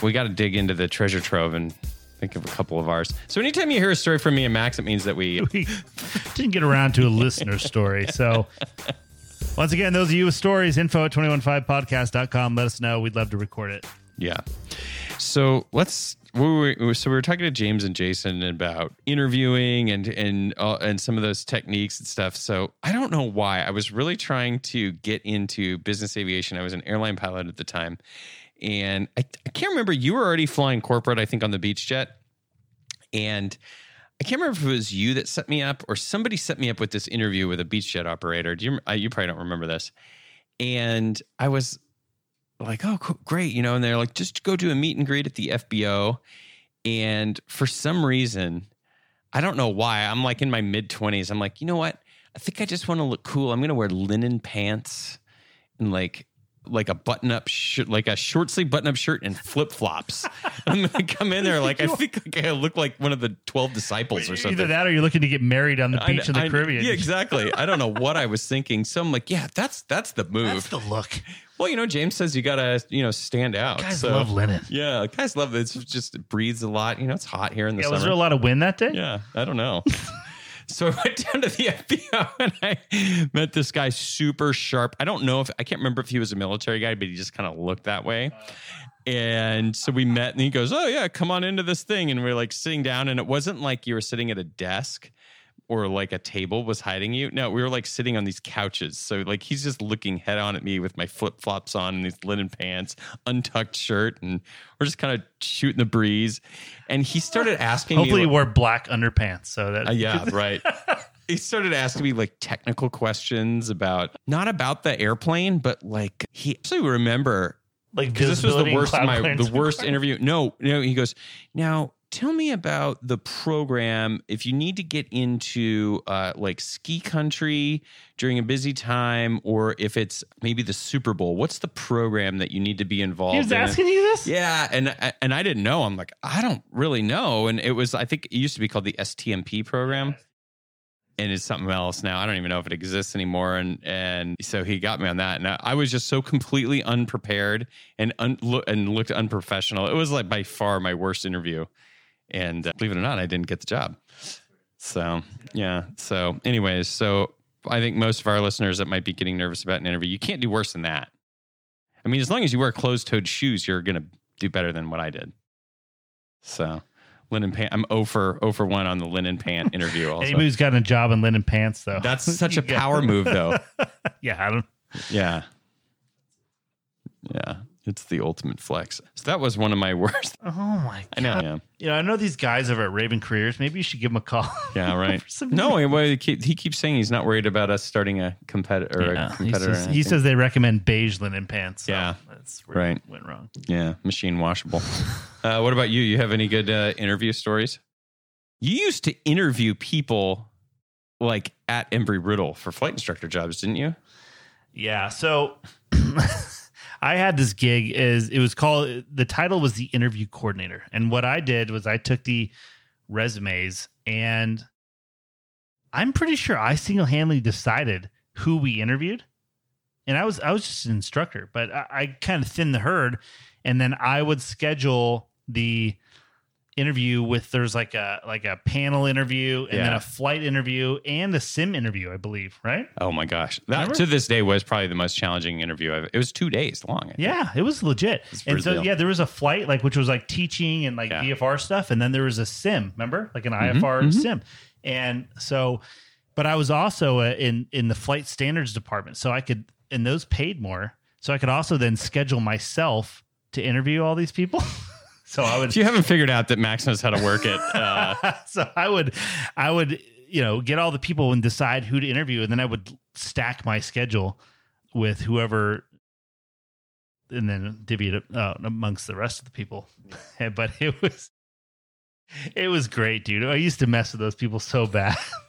we got to dig into the treasure trove and think of a couple of ours. So anytime you hear a story from me and Max, it means that we we didn't get around to a listener story. So, once again, those of you with stories, info at 215podcast.com. Let us know. We'd love to record it. Yeah. So let's. We so we were talking to James and Jason about interviewing and and uh, and some of those techniques and stuff. So I don't know why I was really trying to get into business aviation. I was an airline pilot at the time, and I, I can't remember. You were already flying corporate, I think, on the Beechjet, and I can't remember if it was you that set me up or somebody set me up with this interview with a Beechjet operator. Do you? uh, You probably don't remember this. And I was like, oh, cool, great, you know, and they're like, just go do a meet and greet at the FBO. And for some reason, I don't know why, I'm like in my mid 20s. I'm like, you know what? I think I just want to look cool. I'm going to wear linen pants and like, like a button up shirt, like a short sleeve button up shirt and flip flops. I'm to come in there like, I think like I look like one of the 12 disciples or something. Either that or you're looking to get married on the I- beach in the I- Caribbean. Yeah, exactly. I don't know what I was thinking. So I'm like, yeah, that's that's the move. That's the look. Well, you know, James says you gotta, you know, stand out. Guys so, love linen. Yeah, guys love it. It's just it breathes a lot. You know, it's hot here in the Yeah, summer. was there a lot of wind that day? Yeah, I don't know. so I went down to the FBO and I met this guy super sharp. I don't know if I can't remember if he was a military guy, but he just kind of looked that way. And so we met and he goes, Oh, yeah, come on into this thing. And we are like sitting down, and it wasn't like you were sitting at a desk or like a table was hiding you. No, we were like sitting on these couches. So like he's just looking head on at me with my flip flops on and these linen pants, untucked shirt, and we're just kind of shooting the breeze. And he started asking Hopefully, me, you wore black underpants. So that uh, yeah, right. he started asking me like technical questions about not about the airplane, but like he actually remember like this was the worst my the worst interview. No, no, he goes now. Tell me about the program. If you need to get into uh, like ski country during a busy time, or if it's maybe the Super Bowl, what's the program that you need to be involved He was in? asking you this? Yeah, and and I didn't know. I'm like, I don't really know. And it was, I think it used to be called the STMP program, and it's something else now. I don't even know if it exists anymore. And and so he got me on that, and I, I was just so completely unprepared and un, lo- and looked unprofessional. It was like by far my worst interview, and uh, believe it or not, I didn't get the job. So yeah. So anyways, so I think most of our listeners that might be getting nervous about an interview, you can't do worse than that. I mean, as long as you wear closed-toed shoes, you're gonna do better than what I did. So, linen pant. I'm 0 for 0 for one on the linen pant interview. Also, Anybody's gotten a job in linen pants, though. that's such a power move, though. yeah, I don't. Yeah, yeah, it's the ultimate flex. So that was one of my worst. Oh my! god! I know. Yeah, You know, I know these guys over at Raven Careers. Maybe you should give them a call. yeah, right. No, well, he, keep, he keeps saying he's not worried about us starting a competitor. Or Yeah, a he, says, he says they recommend beige linen pants. so Yeah. that's where Right. went wrong. Yeah, machine washable. uh, what about you? You have any good uh, interview stories? You used to interview people like at Embry Riddle for flight instructor jobs, didn't you? Yeah. So I had this gig is it was called the title was the interview coordinator. And what I did was I took the resumes and I'm pretty sure I single-handedly decided who we interviewed, and I was I was just an instructor, but I, I kind of thinned the herd, and then I would schedule the interview with there's like a like a panel interview and then a flight interview and a sim interview, I believe, right? Oh my gosh, that Remember? to this day was probably the most challenging interview. I've, it was two days long. Yeah, it was legit. It's and so yeah, there was a flight like which was like teaching and like Yeah. VFR stuff, and then there was a sim. Remember, like an Mhm, IFR mhm. sim. And so, but I was also uh, in in the flight standards department, so I could and those paid more, so I could also then schedule myself to interview all these people. so I would If you haven't figured out that Max knows how to work it, uh, so I would, I would, you know, get all the people and decide who to interview, and then I would stack my schedule with whoever, and then divvy it uh, amongst the rest of the people. but it was, it was great, dude. I used to mess with those people so bad.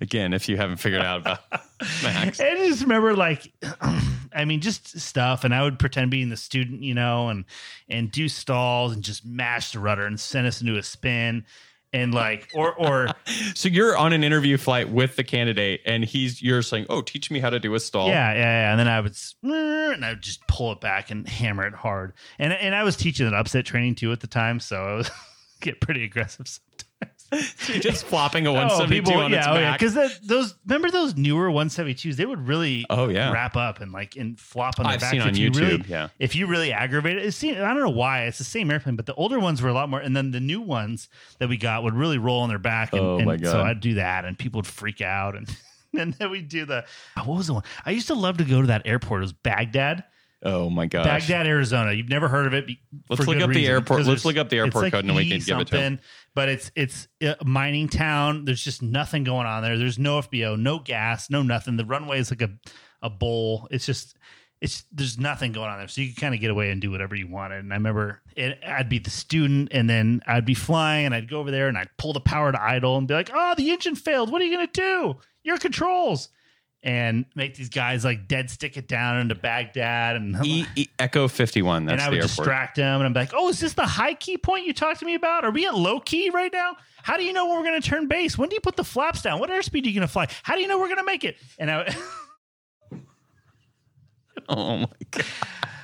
again, if you haven't figured out about Max, I just remember like I mean just stuff and I would pretend being the student, you know, and and do stalls and just mash the rudder and send us into a spin and like or or so you're on an interview flight with the candidate, and he's you're saying, "Oh, teach me how to do a stall." yeah, yeah, yeah, and then I would and I would just pull it back and hammer it hard. And and I was teaching an upset training too at the time, so I was get pretty aggressive sometimes. You're just flopping a Oh, 172 on its yeah, oh, yeah, back. because those remember those newer 172s, they would really Oh, yeah. wrap up and like and flop on their I've backs seen on if you YouTube, really yeah. if you really aggravate it. It's seen, I don't know why it's the same airplane, but the older ones were a lot more, and then the new ones that we got would really roll on their back. And, Oh, and my So I'd do that, and people would freak out, and and then we'd do the ah, what was the one? I used to love to go to that airport. It was Baghdad. Oh my gosh. Baghdad, Arizona. You've never heard of it. Let's look up the airport- let's look up the airport like code and then we E can give it to 'em. But it's it's a mining town. There's just nothing going on there. There's no FBO, no gas, no nothing. The runway is like a a bowl. It's just it's there's nothing going on there. So you can kind of get away and do whatever you wanted. And I remember it, I'd be the student, and then I'd be flying, and I'd go over there, and I'd pull the power to idle, and be like, "Oh, the engine failed. What are you gonna do? Your controls." And make these guys like dead stick it down into Baghdad, and E, e, Echo 51. That's and I the would airport. distract them, and I'm like, "Oh, is this the high key point you talked to me about? Are we at low key right now? How do you know when we're going to turn base? When do you put the flaps down? What airspeed are you going to fly? How do you know we're going to make it?" And I, oh my god.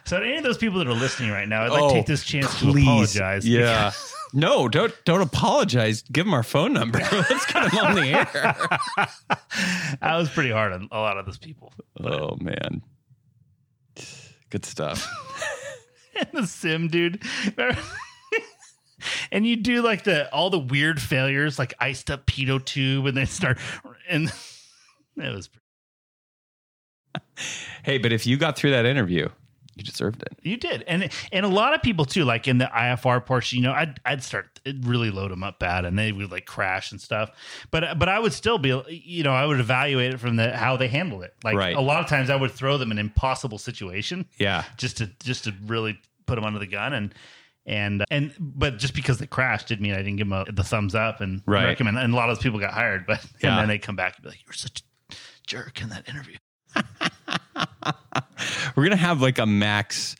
so to any of those people that are listening right now, I'd like to Oh, take this chance to please. apologize. Yeah. No, don't don't apologize. Give him our phone number. Let's get him on the air. I was pretty hard on a lot of those people. Oh man. Good stuff. and the sim dude. and you do like the all the weird failures, like iced up pitot tube, and they start and it was Pretty- Hey, but if you got through that interview, you deserved it. You did, and and a lot of people too. Like in the IFR portion, you know, I'd I'd start it'd really load them up bad, and they would like crash and stuff. But but I would still be, you know, I would evaluate it from the how they handled it. Like Right. a lot of times, I would throw them an impossible situation Yeah. just to just to really put them under the gun and. And and but just because they crashed didn't mean I didn't give them a, the thumbs up and Right. recommend. And a lot of those people got hired, but Yeah. and then they come back and be like, "You're such a jerk in that interview." We're gonna have like a Max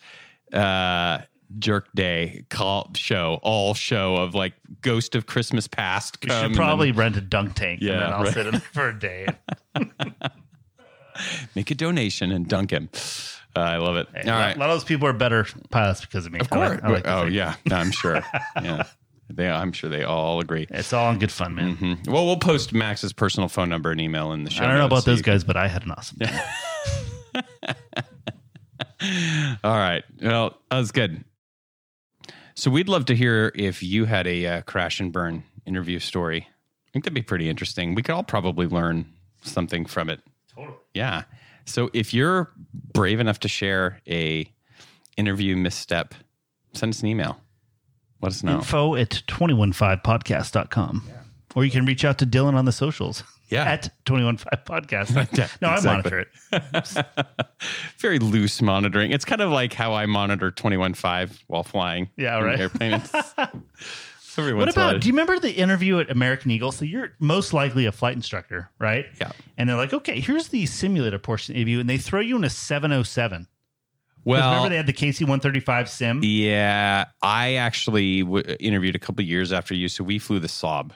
uh jerk day call show, all show of like Ghost of Christmas Past. Come should probably rent a dunk tank. Yeah, and then I'll right. sit in there for a day. make a donation and dunk him. Uh, I love it. Hey, all a lot- of those people are better pilots because of me. Of I like, I like oh yeah, no, I'm sure. Yeah, they. I'm sure they all agree. It's all in good fun, man. Mhm. Well, we'll post Max's personal phone number and email in the show. I don't know about those you guys, but I had an awesome time. All right. Well, that was good. So we'd love to hear if you had a uh, crash and burn interview story. I think that'd be pretty interesting. We could all probably learn something from it. Totally. Yeah. So if you're brave enough to share a interview misstep, send us an email. Let us know. Info at 215podcast.com. Or you can reach out to Dylan on the socials Yeah. at 215podcast. Yeah, no, I monitor it. Very loose monitoring. It's kind of like how I monitor 21.5 while flying. Yeah, right. Airplane. What about, do you remember the interview at American Eagle? So you're most likely a flight instructor, right? Yeah. And they're like, okay, here's the simulator portion of you. And they throw you in a 707. 'Cause well, remember they had the KC 135 sim? Yeah, I actually w- interviewed a couple years after you, so we flew the Saab.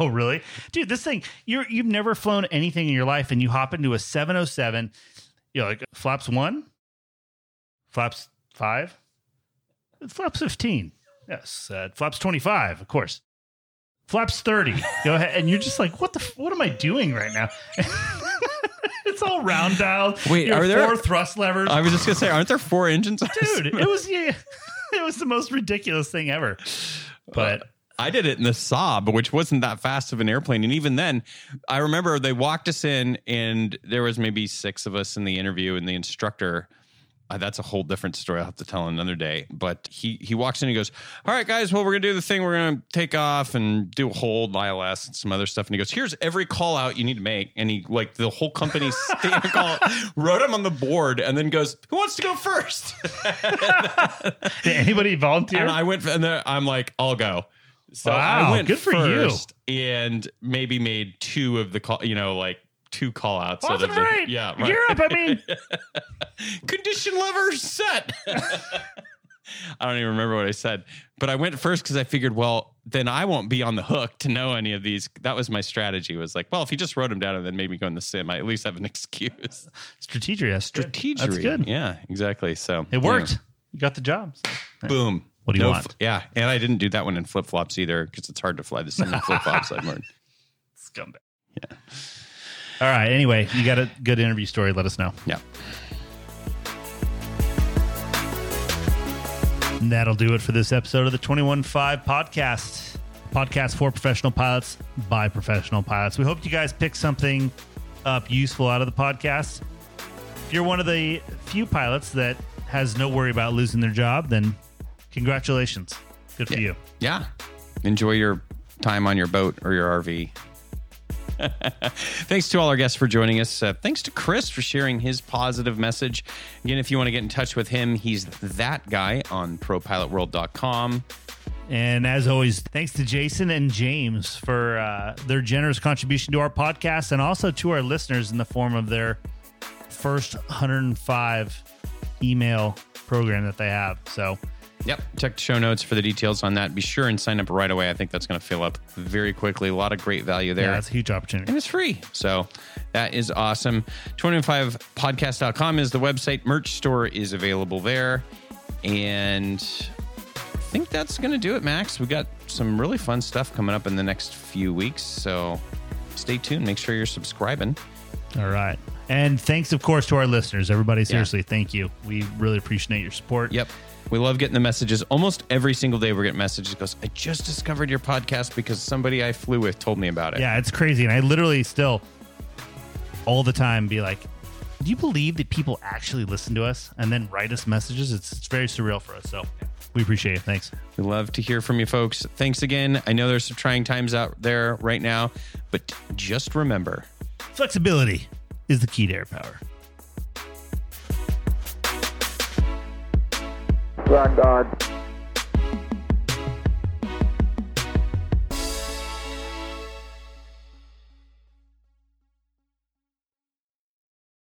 Oh, really? Dude, this thing, you're you've never flown anything in your life and you hop into a 707, you're like flaps 1, flaps 5, flaps 15. Yes, uh, flaps 25, of course. Flaps 30. Go ahead and you're just like, "What the f- what am I doing right now?" it's all round dial. Wait, Your are there- four thrust levers? I was just gonna say, aren't there four engines? Dude, it was yeah, it was the most ridiculous thing ever. But I did it in the Saab, which wasn't that fast of an airplane. And even then, I remember they walked us in, and there was maybe six of us in the interview, and the instructor. Uh, that's a whole different story. I'll have to tell another day. But he he walks in and he goes, "All right, guys. Well, we're gonna do the thing. We're gonna take off and do a hold ILS and some other stuff." And he goes, "Here's every call out you need to make." And he like the whole company call wrote him on the board, and then goes, "Who wants to go first? did anybody volunteer? And I went, and I'm like, I'll go. So Wow, I went good for you. and maybe made two of the call, you know, like two call outs. Awesome, out of the, right? Yeah. Right. Up, I mean. Condition lever set. I don't even remember what I said, but I went first because I figured, well, then I won't be on the hook to know any of these. That was my strategy. Was like, well, if he just wrote them down and then made me go in the sim, I at least have an excuse. Good. Strategy. That's good. Yeah, exactly. So It worked. You got the job. so. Boom. What do you No want? yeah, and I didn't do that one in flip flops either because it's hard to fly the in flip flops. I've learned. Scumbag. Yeah. All right. Anyway, you got a good interview story. Let us know. Yeah. And that'll do it for this episode of the 21.5 podcast. Podcast for professional pilots by professional pilots. We hope you guys pick something up useful out of the podcast. If you're one of the few pilots that has no worry about losing their job, then congratulations. Good for you. Yeah. Enjoy your time on your boat or your RV. thanks to all our guests for joining us. Uh, thanks to Chris for sharing his positive message. Again, if you want to get in touch with him, he's that guy on propilotworld.com. And as always, thanks to Jason and James for uh, their generous contribution to our podcast and also to our listeners in the form of their first 105 email program that they have. So, Yep. Check the show notes for the details on that. Be sure and sign up right away. I think that's going to fill up very quickly. A lot of great value there. yeah, that's a huge opportunity. and it's free. So that is awesome. 25podcast.com is the website. Merch store is available there. And I think that's going to do it, Max. We got some really fun stuff coming up in the next few weeks. So stay tuned. Make sure you're subscribing. All right. And thanks, of course, to our listeners. Everybody, seriously, thank you. We really appreciate your support. Yep. We love getting the messages. Almost every single day we're getting messages. Goes, I just discovered your podcast because somebody I flew with told me about it. Yeah, it's crazy. And I literally still, all the time, be like, do you believe that people actually listen to us and then write us messages? It's, it's very surreal for us. So we appreciate it. Thanks. We love to hear from you folks. Thanks again. I know there's some trying times out there right now, but just remember Flexibility is the key to air power. Vanguard.